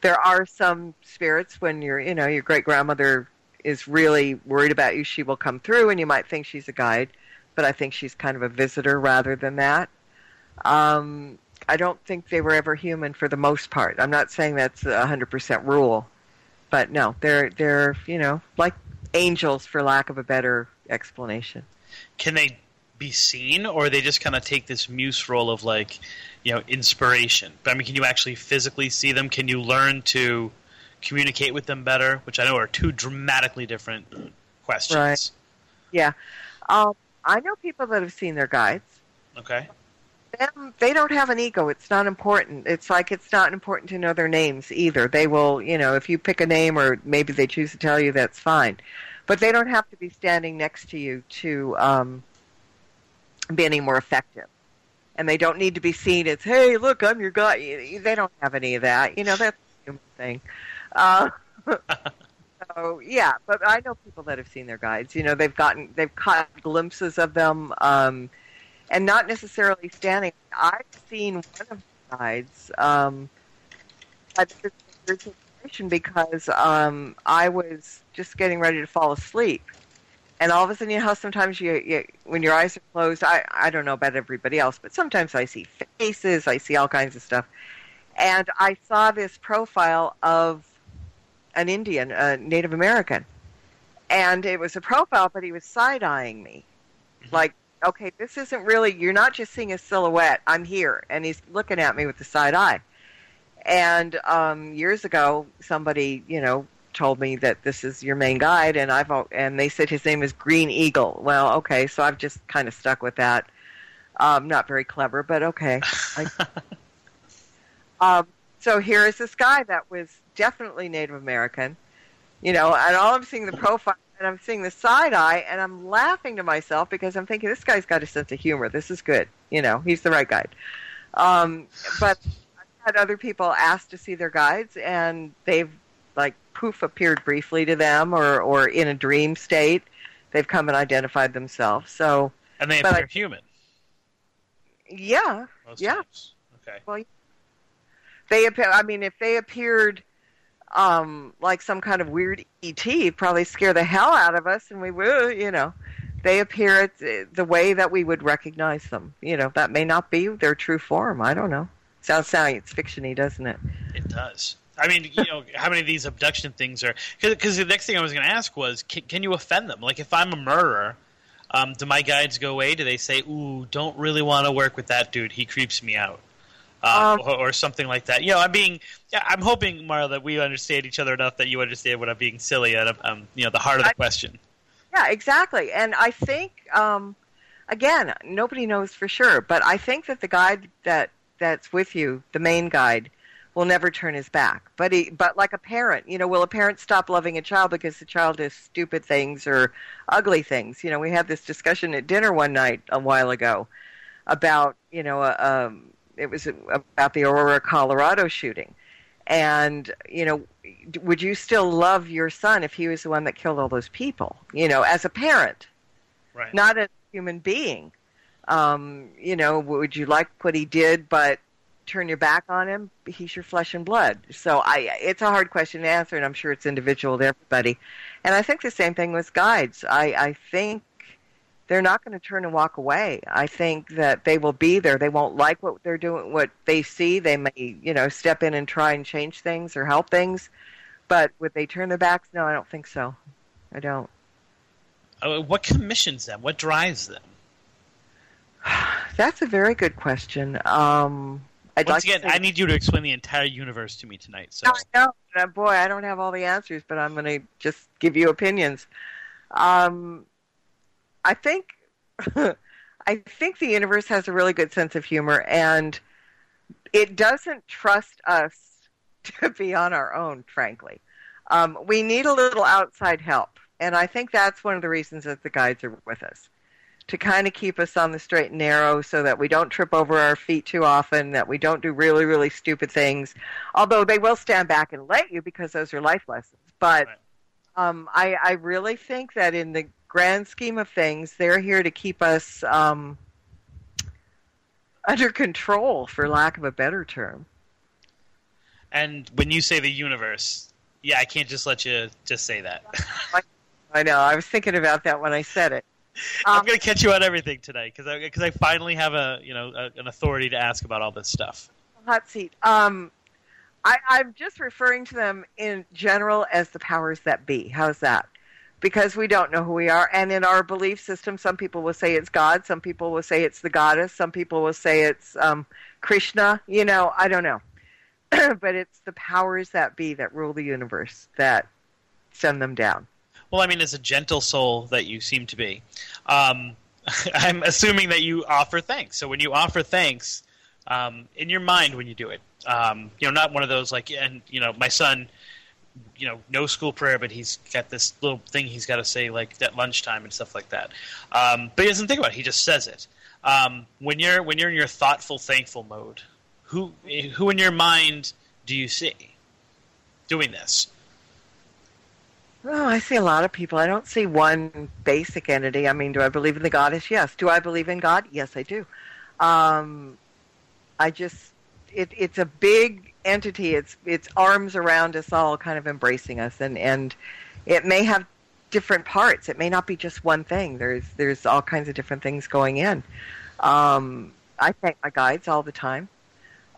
there are some spirits when your you know your great grandmother is really worried about you, she will come through, and you might think she's a guide, but I think she's kind of a visitor rather than that. Um, I don't think they were ever human for the most part. I'm not saying that's a hundred percent rule, but no, they're they're you know like angels for lack of a better explanation. Can they be seen, or they just kind of take this muse role of like, you know, inspiration? But I mean, can you actually physically see them? Can you learn to communicate with them better? Which I know are two dramatically different questions. Right. Yeah, um, I know people that have seen their guides. Okay. them they don't have an ego it's not important it's like it's not important to know their names either they will you know if you pick a name or maybe they choose to tell you that's fine but they don't have to be standing next to you to um, be any more effective and they don't need to be seen as hey look i'm your guy they don't have any of that you know that's a human thing uh, so yeah but i know people that have seen their guides you know they've gotten they've caught glimpses of them um, and not necessarily standing. I've seen one of the guides. Um, because um, I was just getting ready to fall asleep, and all of a sudden, you know how sometimes you, you when your eyes are closed. I I don't know about everybody else, but sometimes I see faces, I see all kinds of stuff, and I saw this profile of an Indian, a Native American, and it was a profile, but he was side eyeing me, like okay, this isn't really, you're not just seeing a silhouette. I'm here. And he's looking at me with the side eye. And um, years ago, somebody, you know, told me that this is your main guide, and I've and they said his name is Green Eagle. Well, okay, so I've just kind of stuck with that. Um, not very clever, but okay. I, um, so here is this guy that was definitely Native American, you know, and all I'm seeing the profile and I'm seeing the side eye, and I'm laughing to myself because I'm thinking this guy's got a sense of humor. This is good. You know, he's the right guide. Um, but I've had other people ask to see their guides, and they've like poof appeared briefly to them, or or in a dream state. They've come and identified themselves. So And they appear I- human. yeah, most yeah. times. Okay. they appear. I mean, if they appeared um, like some kind of weird ET, probably scare the hell out of us, and we would, you know. They appear the way that we would recognize them. You know, that may not be their true form. I don't know. Sounds science fictiony, doesn't it? It does. I mean, you know, how many of these abduction things are? Because the next thing I was going to ask was, can, can you offend them? Like, if I'm a murderer, um, do my guides go away? Do they say, "Ooh, don't really want to work with that dude. He creeps me out," uh, Um, or, or something like that? You know, I'm being, yeah, I'm hoping, Marla, that we understand each other enough that you understand what I'm being silly at. Um, you know, the heart of the I- question. Yeah, exactly. And I think, um, again, nobody knows for sure, but I think that the guide that that's with you, the main guide, will never turn his back. But he, but like a parent, you know, will a parent stop loving a child because the child does stupid things or ugly things? You know, we had this discussion at dinner one night a while ago about, you know, uh, um, it was about the Aurora, Colorado shooting. And, you know, would you still love your son if he was the one that killed all those people? You know, as a parent, Right. not as a human being. Um, you know, would you like what he did, but turn your back on him? He's your flesh and blood. So I, it's a hard question to answer, and I'm sure it's individual to everybody. And I think the same thing with guides. I, I think they're not going to turn and walk away. I think that they will be there. They won't like what they're doing, what they see. They may, you know, step in and try and change things or help things. But would they turn their backs? No, I don't think so. I don't. Uh, what commissions them? What drives them? That's a very good question. Um, I'd Once like again, I need you to explain the entire universe to me tonight. So, I know, uh, boy, I don't have all the answers, but I'm going to just give you opinions. Um, I think, I think the universe has a really good sense of humor, and it doesn't trust us to be on our own. Frankly, um, we need a little outside help, and I think that's one of the reasons that the guides are with us to kind of keep us on the straight and narrow so that we don't trip over our feet too often, that we don't do really, really stupid things. Although they will stand back and let you because those are life lessons. But Right. um, I, I really think that in the grand scheme of things, they're here to keep us um, under control, for lack of a better term. And when you say the universe, yeah, I can't just let you just say that. I know. I was thinking about that when I said it. I'm Um, going to catch you on everything tonight because I, cause I finally have a you know a, an authority to ask about all this stuff. hot seat. Um, I, I'm just referring to them in general as the powers that be. How's that? Because we don't know who we are, and in our belief system, some people will say it's God, some people will say it's the goddess, some people will say it's um, Krishna. You know, I don't know, but it's the powers that be that rule the universe that send them down. Well, I mean, as a gentle soul that you seem to be, um, I'm assuming that you offer thanks. So when you offer thanks, um, in your mind when you do it, um, you know, not one of those like, and you know, my son, you know, no school prayer, but he's got this little thing he's got to say like at lunchtime and stuff like that. Um, but he doesn't think about it; he just says it. Um, when you're when you're in your thoughtful, thankful mode, who who in your mind do you see doing this? Oh, I see a lot of people. I don't see one basic entity. I mean, do I believe in the goddess? Yes. Do I believe in God? Yes, I do. Um, I just, it, it's a big entity. It's it's arms around us all, kind of embracing us, and and it may have different parts. It may not be just one thing. There's there's all kinds of different things going in. Um, I thank my guides all the time.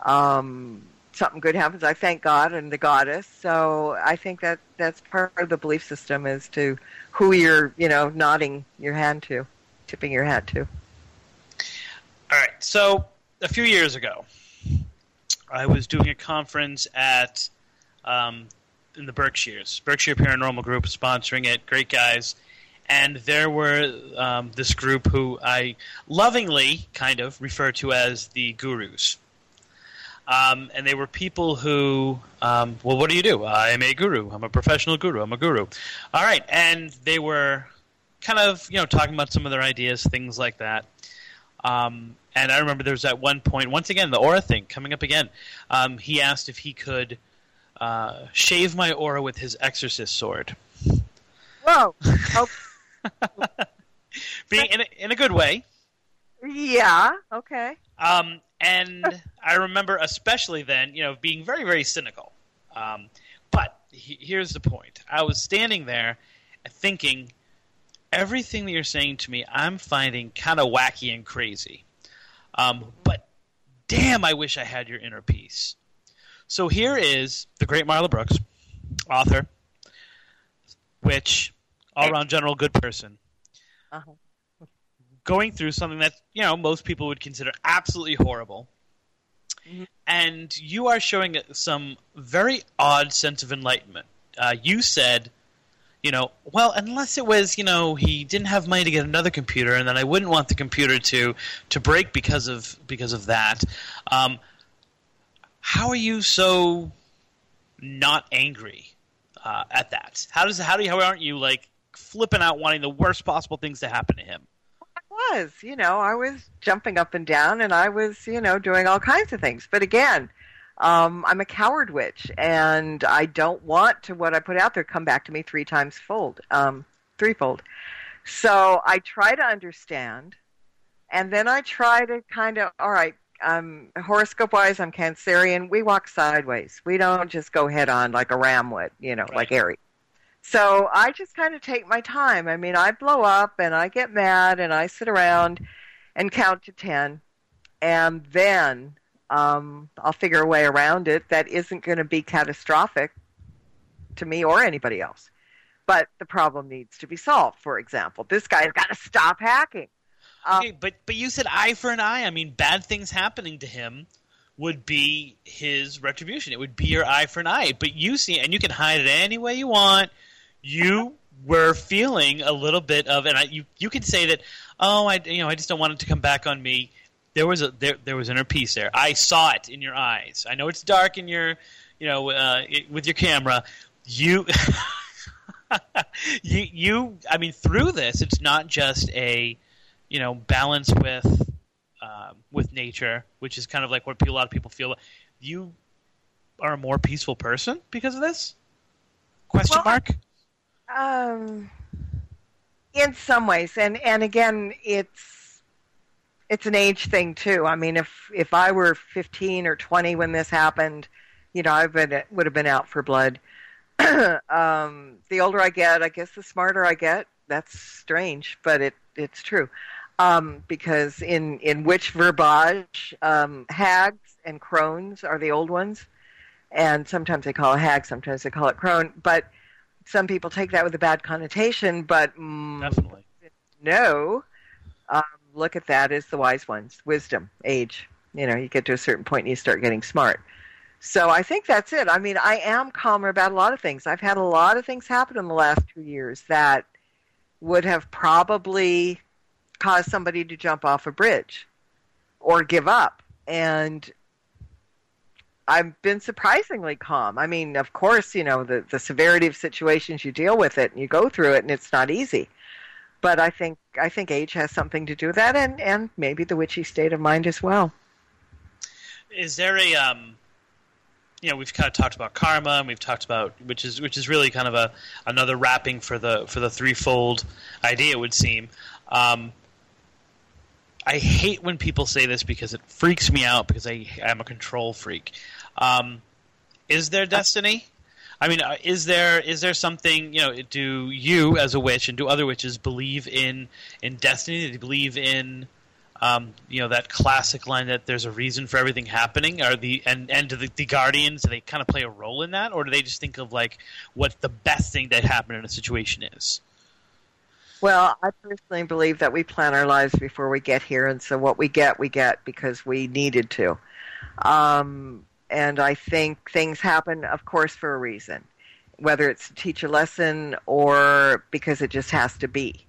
Um, something good happens, I thank God and the goddess. So I think that that's part of the belief system is to who you're, you know, nodding your hand to, tipping your hat to. All right. So a few years ago, I was doing a conference at um, in the Berkshires, Berkshire Paranormal Group, sponsoring it. Great guys, and there were um, this group who I lovingly kind of refer to as the gurus. Um, and they were people who, um, well, what do you do? I am a guru. I'm a professional guru. I'm a guru. All right, and they were kind of, you know, talking about some of their ideas, things like that. Um, and I remember there was at one point, once again, the aura thing coming up again. Um, he asked if he could uh, shave my aura with his exorcist sword, Whoa! Oh, being in a, in a good way. yeah. Okay. Um, and I remember, especially then, you know, being very, very cynical. Um, but he, here's the point: I was standing there, thinking, everything that you're saying to me, I'm finding kind of wacky and crazy. Um, but damn, I wish I had your inner peace. So here is the great Marla Brooks, author, witch all-around general good person Uh-huh. Going through something that you know most people would consider absolutely horrible. Mhm. and you are showing some very odd sense of enlightenment. Uh, you said you know well unless it was you know he didn't have money to get another computer and then i wouldn't want the computer to to break because of because of that. Um, how are you so not angry uh, at that? How does how do you, how aren't you like flipping out wanting the worst possible things to happen to him was, you know, I was jumping up and down, and I was, you know, doing all kinds of things. But again, um, I'm a coward witch, and I don't want to what I put out there come back to me three times fold, um, threefold. So I try to understand, and then I try to kind of, all right, um, horoscope wise, I'm Cancerian. We walk sideways. We don't just go head on like a ram would, you know, like Aries. So I just kind of take my time. I mean, I blow up and I get mad and I sit around and count to 10. And then um, I'll figure a way around it that isn't going to be catastrophic to me or anybody else. But the problem needs to be solved. For example, this guy's got to stop hacking. Um, Okay, but but you said eye for an eye. I mean, bad things happening to him would be his retribution. It would be your eye for an eye. But you see, and you can hide it any way you want. You were feeling a little bit of, and I, you you could say that. Oh, I you know I just don't want it to come back on me. There was a there there was inner peace there. I saw it in your eyes. I know it's dark in your you know uh, it, with your camera. You. you, you, I mean, through this, it's not just a, you know, balance with, um, with nature, which is kind of like what a lot of people feel. You are a more peaceful person because of this? Question Well, mark. Um, in some ways, and and again, it's it's an age thing too. I mean, if if I were 15 or 20 when this happened, you know, I would would have been out for blood. um, the older I get, I guess the smarter I get. That's strange, but it it's true. Um, because in in witch verbiage, um, hags and crones are the old ones, and sometimes they call it hag, sometimes they call it crone. But some people take that with a bad connotation. But mm, Definitely. no, um, look at that as the wise ones, wisdom, age. You know, you get to a certain point and you start getting smart. So I think that's it. I mean, I am calmer about a lot of things. I've had a lot of things happen in the last two years that would have probably caused somebody to jump off a bridge or give up. And I've been surprisingly calm. I mean, of course, you know, the, the severity of situations you deal with it and you go through it and it's not easy. But I think I think age has something to do with that and, and maybe the witchy state of mind as well. Is there a um, you know, we've kind of talked about karma, and we've talked about which is which is really kind of a another wrapping for the for the threefold idea. It would seem. Um, I hate when people say this because it freaks me out because I I'm a control freak. Um, is there destiny? I mean, uh, is there is there something you know? Do you, as a witch, and do other witches believe in in destiny? Do they believe in um, you know that classic line that there's a reason for everything happening? Are the and and do the, the guardians do they kind of play a role in that, or do they just think of like what the best thing that happened in a situation is? Well, I personally believe that we plan our lives before we get here, and so what we get, we get because we needed to. Um, and I think things happen, of course, for a reason, whether it's to teach a lesson or because it just has to be.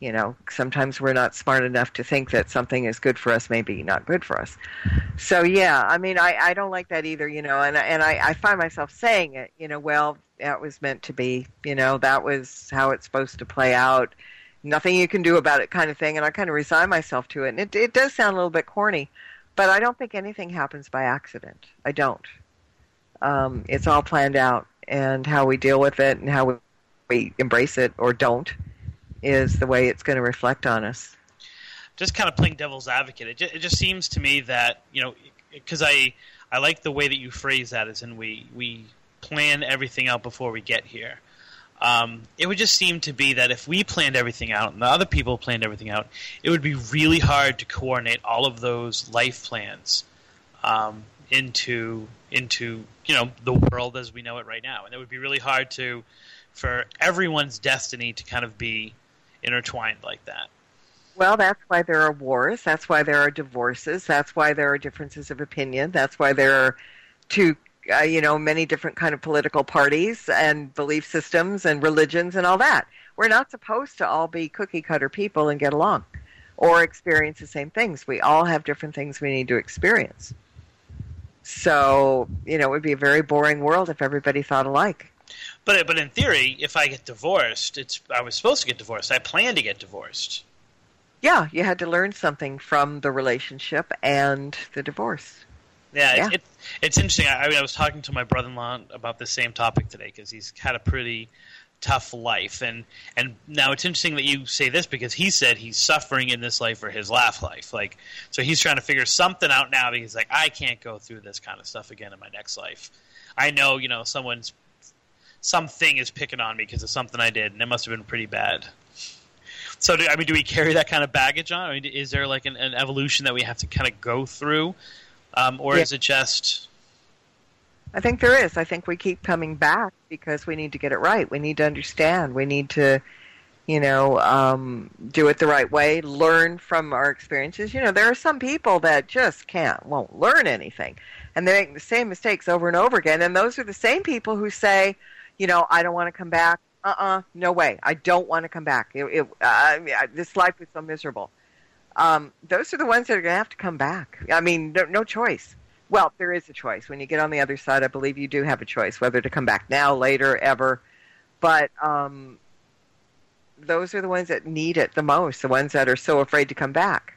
You know, sometimes we're not smart enough to think that something is good for us, maybe not good for us. So yeah, I mean, I, I don't like that either. You know, and and I, I find myself saying it. You know, well, that was meant to be. You know, that was how it's supposed to play out. Nothing you can do about it, kind of thing. And I kind of resign myself to it. And it it does sound a little bit corny, but I don't think anything happens by accident. I don't. Um, it's all planned out, and how we deal with it and how we, we embrace it or don't is the way it's going to reflect on us. Just kind of playing devil's advocate. It just, it just seems to me that you know because I I like the way that you phrase that, as in we we plan everything out before we get here. Um, it would just seem to be that if we planned everything out and the other people planned everything out, it would be really hard to coordinate all of those life plans um, into into you know the world as we know it right now, and it would be really hard to for everyone's destiny to kind of be intertwined like that. Well, that's why there are wars. That's why there are divorces. That's why there are differences of opinion. That's why there are two, uh, you know, many different kind of political parties and belief systems and religions and all that. We're not supposed to all be cookie cutter people and get along or experience the same things. We all have different things we need to experience. So, you know, it would be a very boring world if everybody thought alike. But but in theory, if I get divorced, it's I was supposed to get divorced. I plan to get divorced. Yeah, you had to learn something from the relationship and the divorce. Yeah, Yeah. It, it, it's interesting. I, I mean, I was talking to my brother-in-law about the same topic today because he's had a pretty tough life, and and now it's interesting that you say this because he said he's suffering in this life or his last life. Like, so he's trying to figure something out now because like, I can't go through this kind of stuff again in my next life. I know, you know, someone's something is picking on me because of something I did, and it must have been pretty bad. So, do, I mean, do we carry that kind of baggage on? I mean, is there like an, an evolution that we have to kind of go through, um, or Yeah. is it just I think there is. I think we keep coming back because we need to get it right. We need to understand. We need to, you know, um, do it the right way. Learn from our experiences. You know, there are some people that just can't, won't learn anything, and they make the same mistakes over and over again. And those are the same people who say, you know, I don't want to come back. Uh-uh, no way. I don't want to come back. It, it, uh, this life is so miserable. Um, those are the ones that are going to have to come back. I mean, no, no choice. Well, there is a choice. When you get on the other side, I believe you do have a choice whether to come back now, later, ever. But um, those are the ones that need it the most, the ones that are so afraid to come back.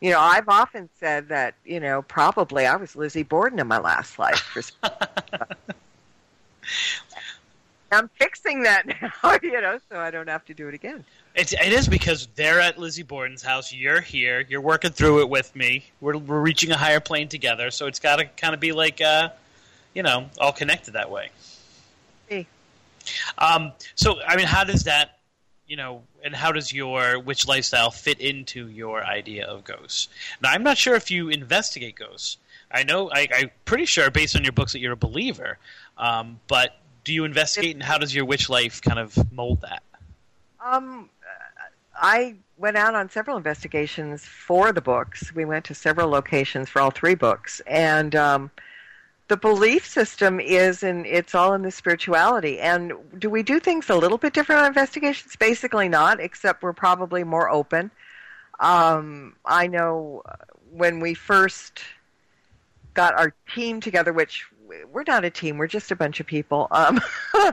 You know, I've often said that, you know, probably I was Lizzie Borden in my last life. For, I'm fixing that now, you know, so I don't have to do it again. It's, it is because they're at Lizzie Borden's house. You're here. You're working through it with me. We're, we're reaching a higher plane together. So it's got to kind of be like, uh, you know, all connected that way. See. Um, so, I mean, how does that, you know, and how does your witch lifestyle fit into your idea of ghosts? Now, I'm not sure if you investigate ghosts. I know, I, I'm pretty sure, based on your books, that you're a believer. Um, but do you investigate, and how does your witch life kind of mold that? Um, I went out on several investigations for the books. We went to several locations for all three books, and um, the belief system is in it's all in the spirituality. And do we do things a little bit different on investigations? Basically, not, except we're probably more open. Um, I know when we first got our team together, which we're not a team, we're just a bunch of people, um,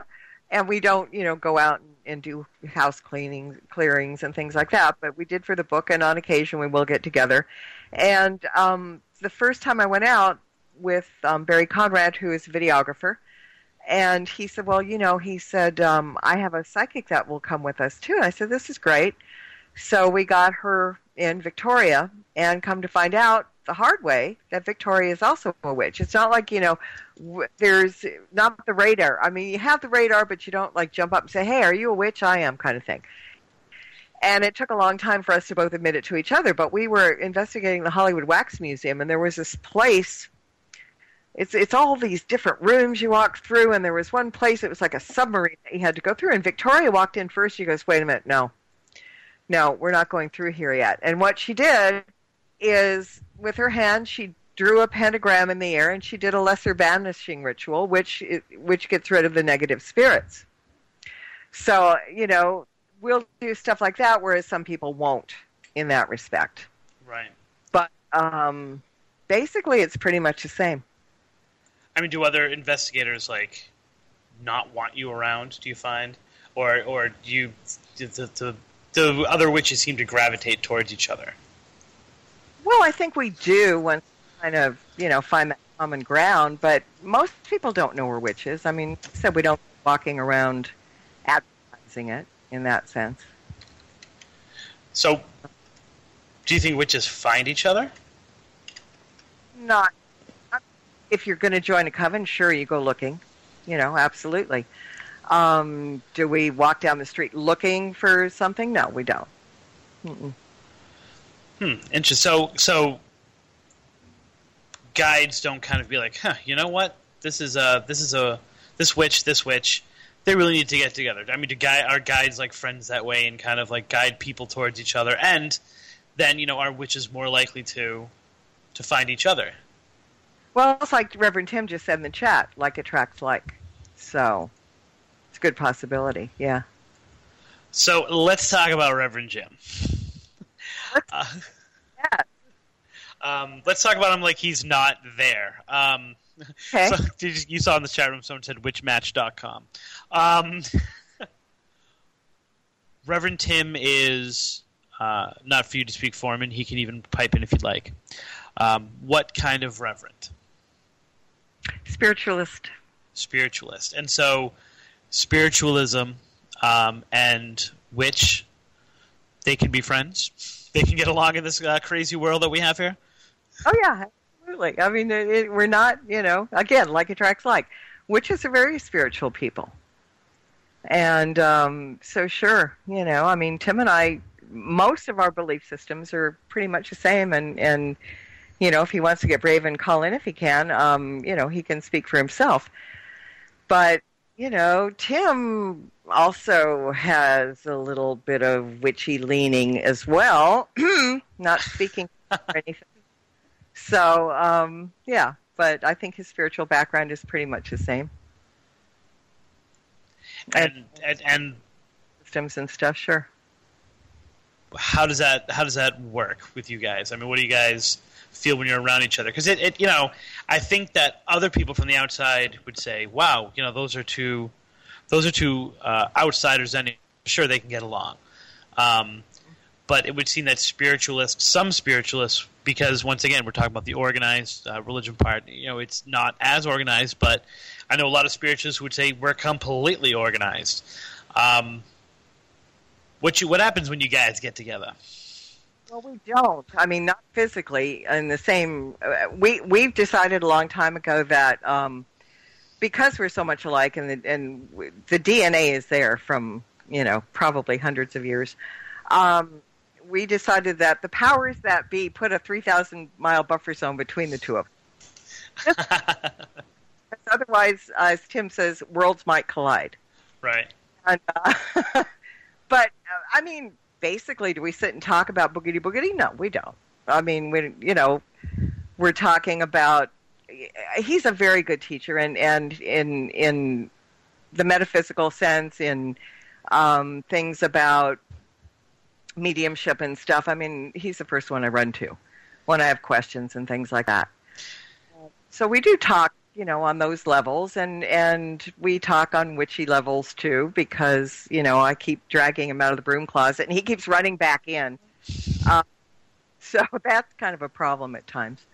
and we don't, you know, go out and, and do house cleaning, clearings, and things like that. But we did for the book, and on occasion we will get together. And um, the first time I went out with um, Barry Conrad, who is a videographer, and he said, "Well, you know," he said, um, "I have a psychic that will come with us too." And I said, "This is great." So we got her in Victoria, and come to find out the hard way that Victoria is also a witch. It's not like you know, w- there's not the radar. I mean, you have the radar, but you don't like jump up and say, "Hey, are you a witch?" I am, kind of thing. And it took a long time for us to both admit it to each other. But we were investigating the Hollywood Wax Museum, and there was this place. It's it's all these different rooms you walk through, and there was one place it was like a submarine that you had to go through. And Victoria walked in first. She goes, "Wait a minute, no, no, we're not going through here yet." And what she did is with her hand she drew a pentagram in the air and she did a lesser banishing ritual which which gets rid of the negative spirits so you know we'll do stuff like that whereas some people won't in that respect Right. but um basically it's pretty much the same I mean, do other investigators like not want you around? Do you find, or or do you do the, the, the other witches seem to gravitate towards each other? Well i think we do once kind of you know find that common ground but most people don't know we're witches. I mean said we don't walking around advertising it in that sense. So, do you think witches find each other? not. If you're going to join a coven sure you go looking. You know absolutely. Um, do we walk down the street looking for something? No we don't. Mm-mm. Hmm. Interesting. So so guides don't kind of be like, huh, you know what? This is a this is a this witch, this witch. They really need to get together. I mean, do guide our guides like friends that way and kind of like guide people towards each other, and then you know are witches more likely to to find each other? well it's like reverend tim just said in the chat like attracts like so it's a good possibility yeah So let's talk about Reverend Tim. Uh, yeah um, let's talk about him like he's not there. Um, okay So, you, you saw in the chat room someone said witchmatch.com. Um, Reverend Tim is uh, not for you to speak for him, and he can even pipe in if you'd like. Um, what kind of reverend? spiritualist Spiritualist. And so, spiritualism um, and witch, they can be friends. They can get along in this uh, crazy world that we have here. oh yeah absolutely. I mean it, it, we're not you know again like attracts like witches are very spiritual people. And um, so sure you know i mean tim and i most of our belief systems are pretty much the same. And and you know if he wants to get brave and call in if he can um, you know he can speak for himself. But you know tim also has a little bit of witchy leaning as well not speaking for anything so um, yeah but i think his spiritual background is pretty much the same And, and, and systems and stuff sure how does that how does that work with you guys? I mean, what do you guys feel when you're around each other? Because it, it, you know, I think that other people from the outside would say, "Wow, you know, those are two, those are two uh, outsiders, and sure they can get along." Um, but it would seem that spiritualists, some spiritualists, because once again we're talking about the organized uh, religion part. You know, it's not as organized, but I know a lot of spiritualists would say we're completely organized. Um, what you what happens when you guys get together? Well, we don't. I mean, not physically. In the same, uh, we we've decided a long time ago that um, because we're so much alike, and the, and the DNA is there from you know probably hundreds of years. Um, we decided that the powers that be put a three thousand mile buffer zone between the two of us. Otherwise, as Tim says, worlds might collide. right. And, uh, but uh, I mean, basically, do we sit and talk about boogity boogity? No, we don't. I mean, we you know, we're talking about. He's a very good teacher, and and in in the metaphysical sense, in um, things about mediumship and stuff. I mean, he's the first one I run to when I have questions and things like that. So we do talk, you know, on those levels, and and we talk on witchy levels too, because you know I keep dragging him out of the broom closet, and he keeps running back in. Uh, so that's kind of a problem at times.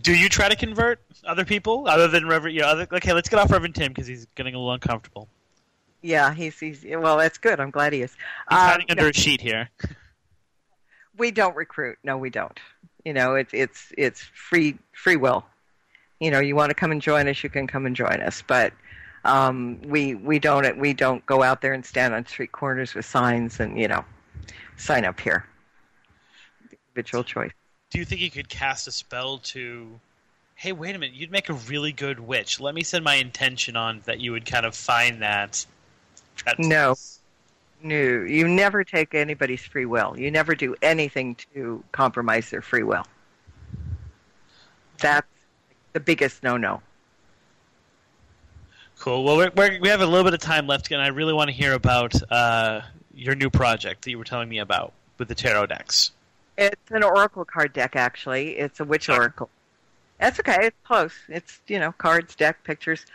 Do you try to convert other people other than Reverend? You know, other, okay, let's get off Reverend Tim because he's getting a little uncomfortable. Yeah, he's he's well. That's good. I'm glad he is. He's Um, hiding under a sheet here. we don't recruit. No, we don't. You know, it's it's it's free free will. You know, you want to come and join us, you can come and join us. But um, we we don't we don't go out there and stand on street corners with signs and you know, sign up here. Individual choice. Do you think you could cast a spell to? Hey, wait a minute! You'd make a really good witch. Let me send my intention on that. You would kind of find that. No. No, you never take anybody's free will. You never do anything to compromise their free will. That's the biggest no-no. Cool. Well, we're, we're, we have a little bit of time left, and I really want to hear about uh, your new project that you were telling me about with the tarot decks. It's an oracle card deck, actually. It's a witch oracle. That's okay. It's close. It's you know cards, deck, pictures,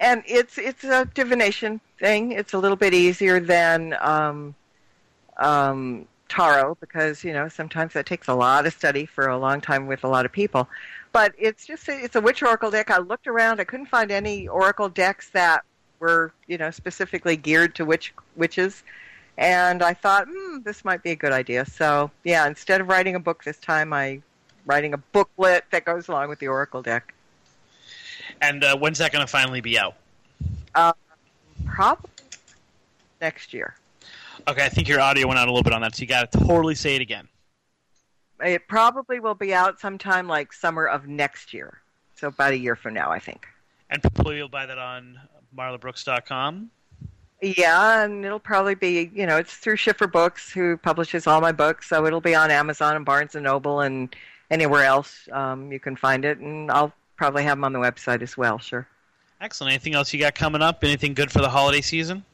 and it's it's a divination thing. It's a little bit easier than um, um, tarot because you know sometimes that takes a lot of study for a long time with a lot of people. But it's just a, it's a witch oracle deck. I looked around. I couldn't find any oracle decks that were you know specifically geared to witch witches. And I thought, hmm, this might be a good idea. So, yeah, instead of writing a book this time, I writing a booklet that goes along with the Oracle deck. And uh, when's that going to finally be out? Probably next year. Okay, I think your audio went out a little bit on that, so you got to totally say it again. It probably will be out sometime like summer of next year. So about a year from now, I think. And people will buy that on marlabrooks.com. Yeah, and it'll probably be, you know, it's through Schiffer Books, who publishes all my books, so it'll be on Amazon and Barnes and Noble and anywhere else um, you can find it, and I'll probably have them on the website as well. Sure. Excellent. Anything else you got coming up? Anything good for the holiday season?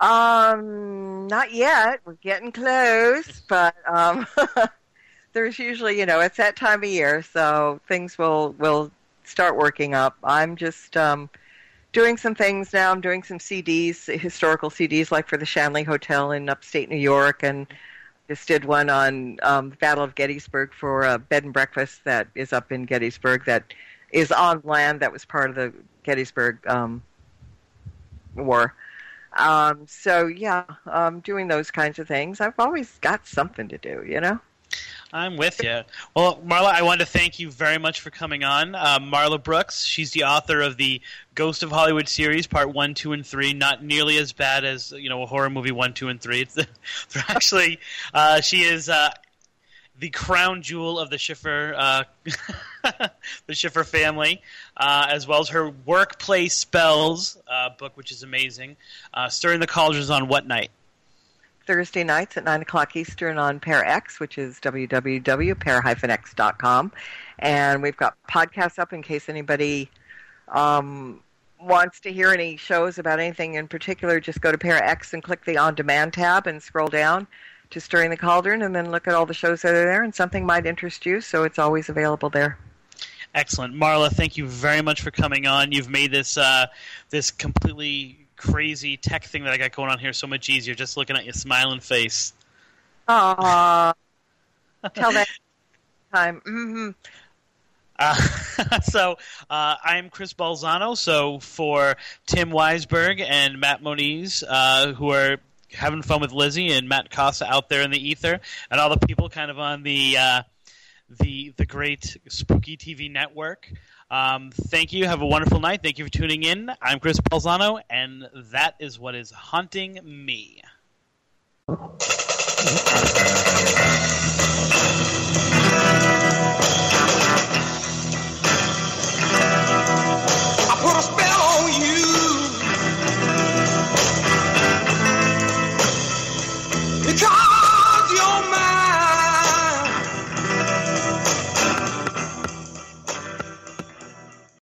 Um, not yet. We're getting close, but um, there's usually, you know, it's that time of year, so things will will start working up. I'm just um, doing some things now. I'm doing some CDs, historical CDs, like for the Shanley Hotel in upstate New York, and just did one on um, the Battle of Gettysburg for a bed and breakfast that is up in Gettysburg that is on land that was part of the Gettysburg um, War. Um, so yeah, um, doing those kinds of things. I've always got something to do, you know. I'm with you. Well, Marla, I wanted to thank you very much for coming on. Uh, Marla Brooks, she's the author of the Ghost of Hollywood series, part one, two, and three. Not nearly as bad as you know a horror movie one, two, and three. It's actually uh, she is uh, the crown jewel of the Schiffer uh, the Schiffer family, uh, as well as her workplace spells uh, book, which is amazing. Stirring the Cauldrons on what night? Thursday nights at 9 o'clock Eastern on Para-X, which is www.para-x.com. And we've got podcasts up in case anybody um, wants to hear any shows about anything in particular. Just go to Para-X and click the On Demand tab and scroll down to Stirring the Cauldron and then look at all the shows that are there. And something might interest you, so it's always available there. Excellent, Marla. Thank you very much for coming on. You've made this uh, this completely crazy tech thing that I got going on here so much easier just looking at your smiling face. Aww. Tell that time. hmm Uh, so uh, I'm Chris Balzano. So for Tim Weisberg and Matt Moniz, uh, who are having fun with Lizzie and Matt Casa out there in the ether, and all the people kind of on the uh, the the great spooky TV network. Um, thank you. Have a wonderful night. Thank you for tuning in. I'm Chris Balzano, and that is what is haunting me.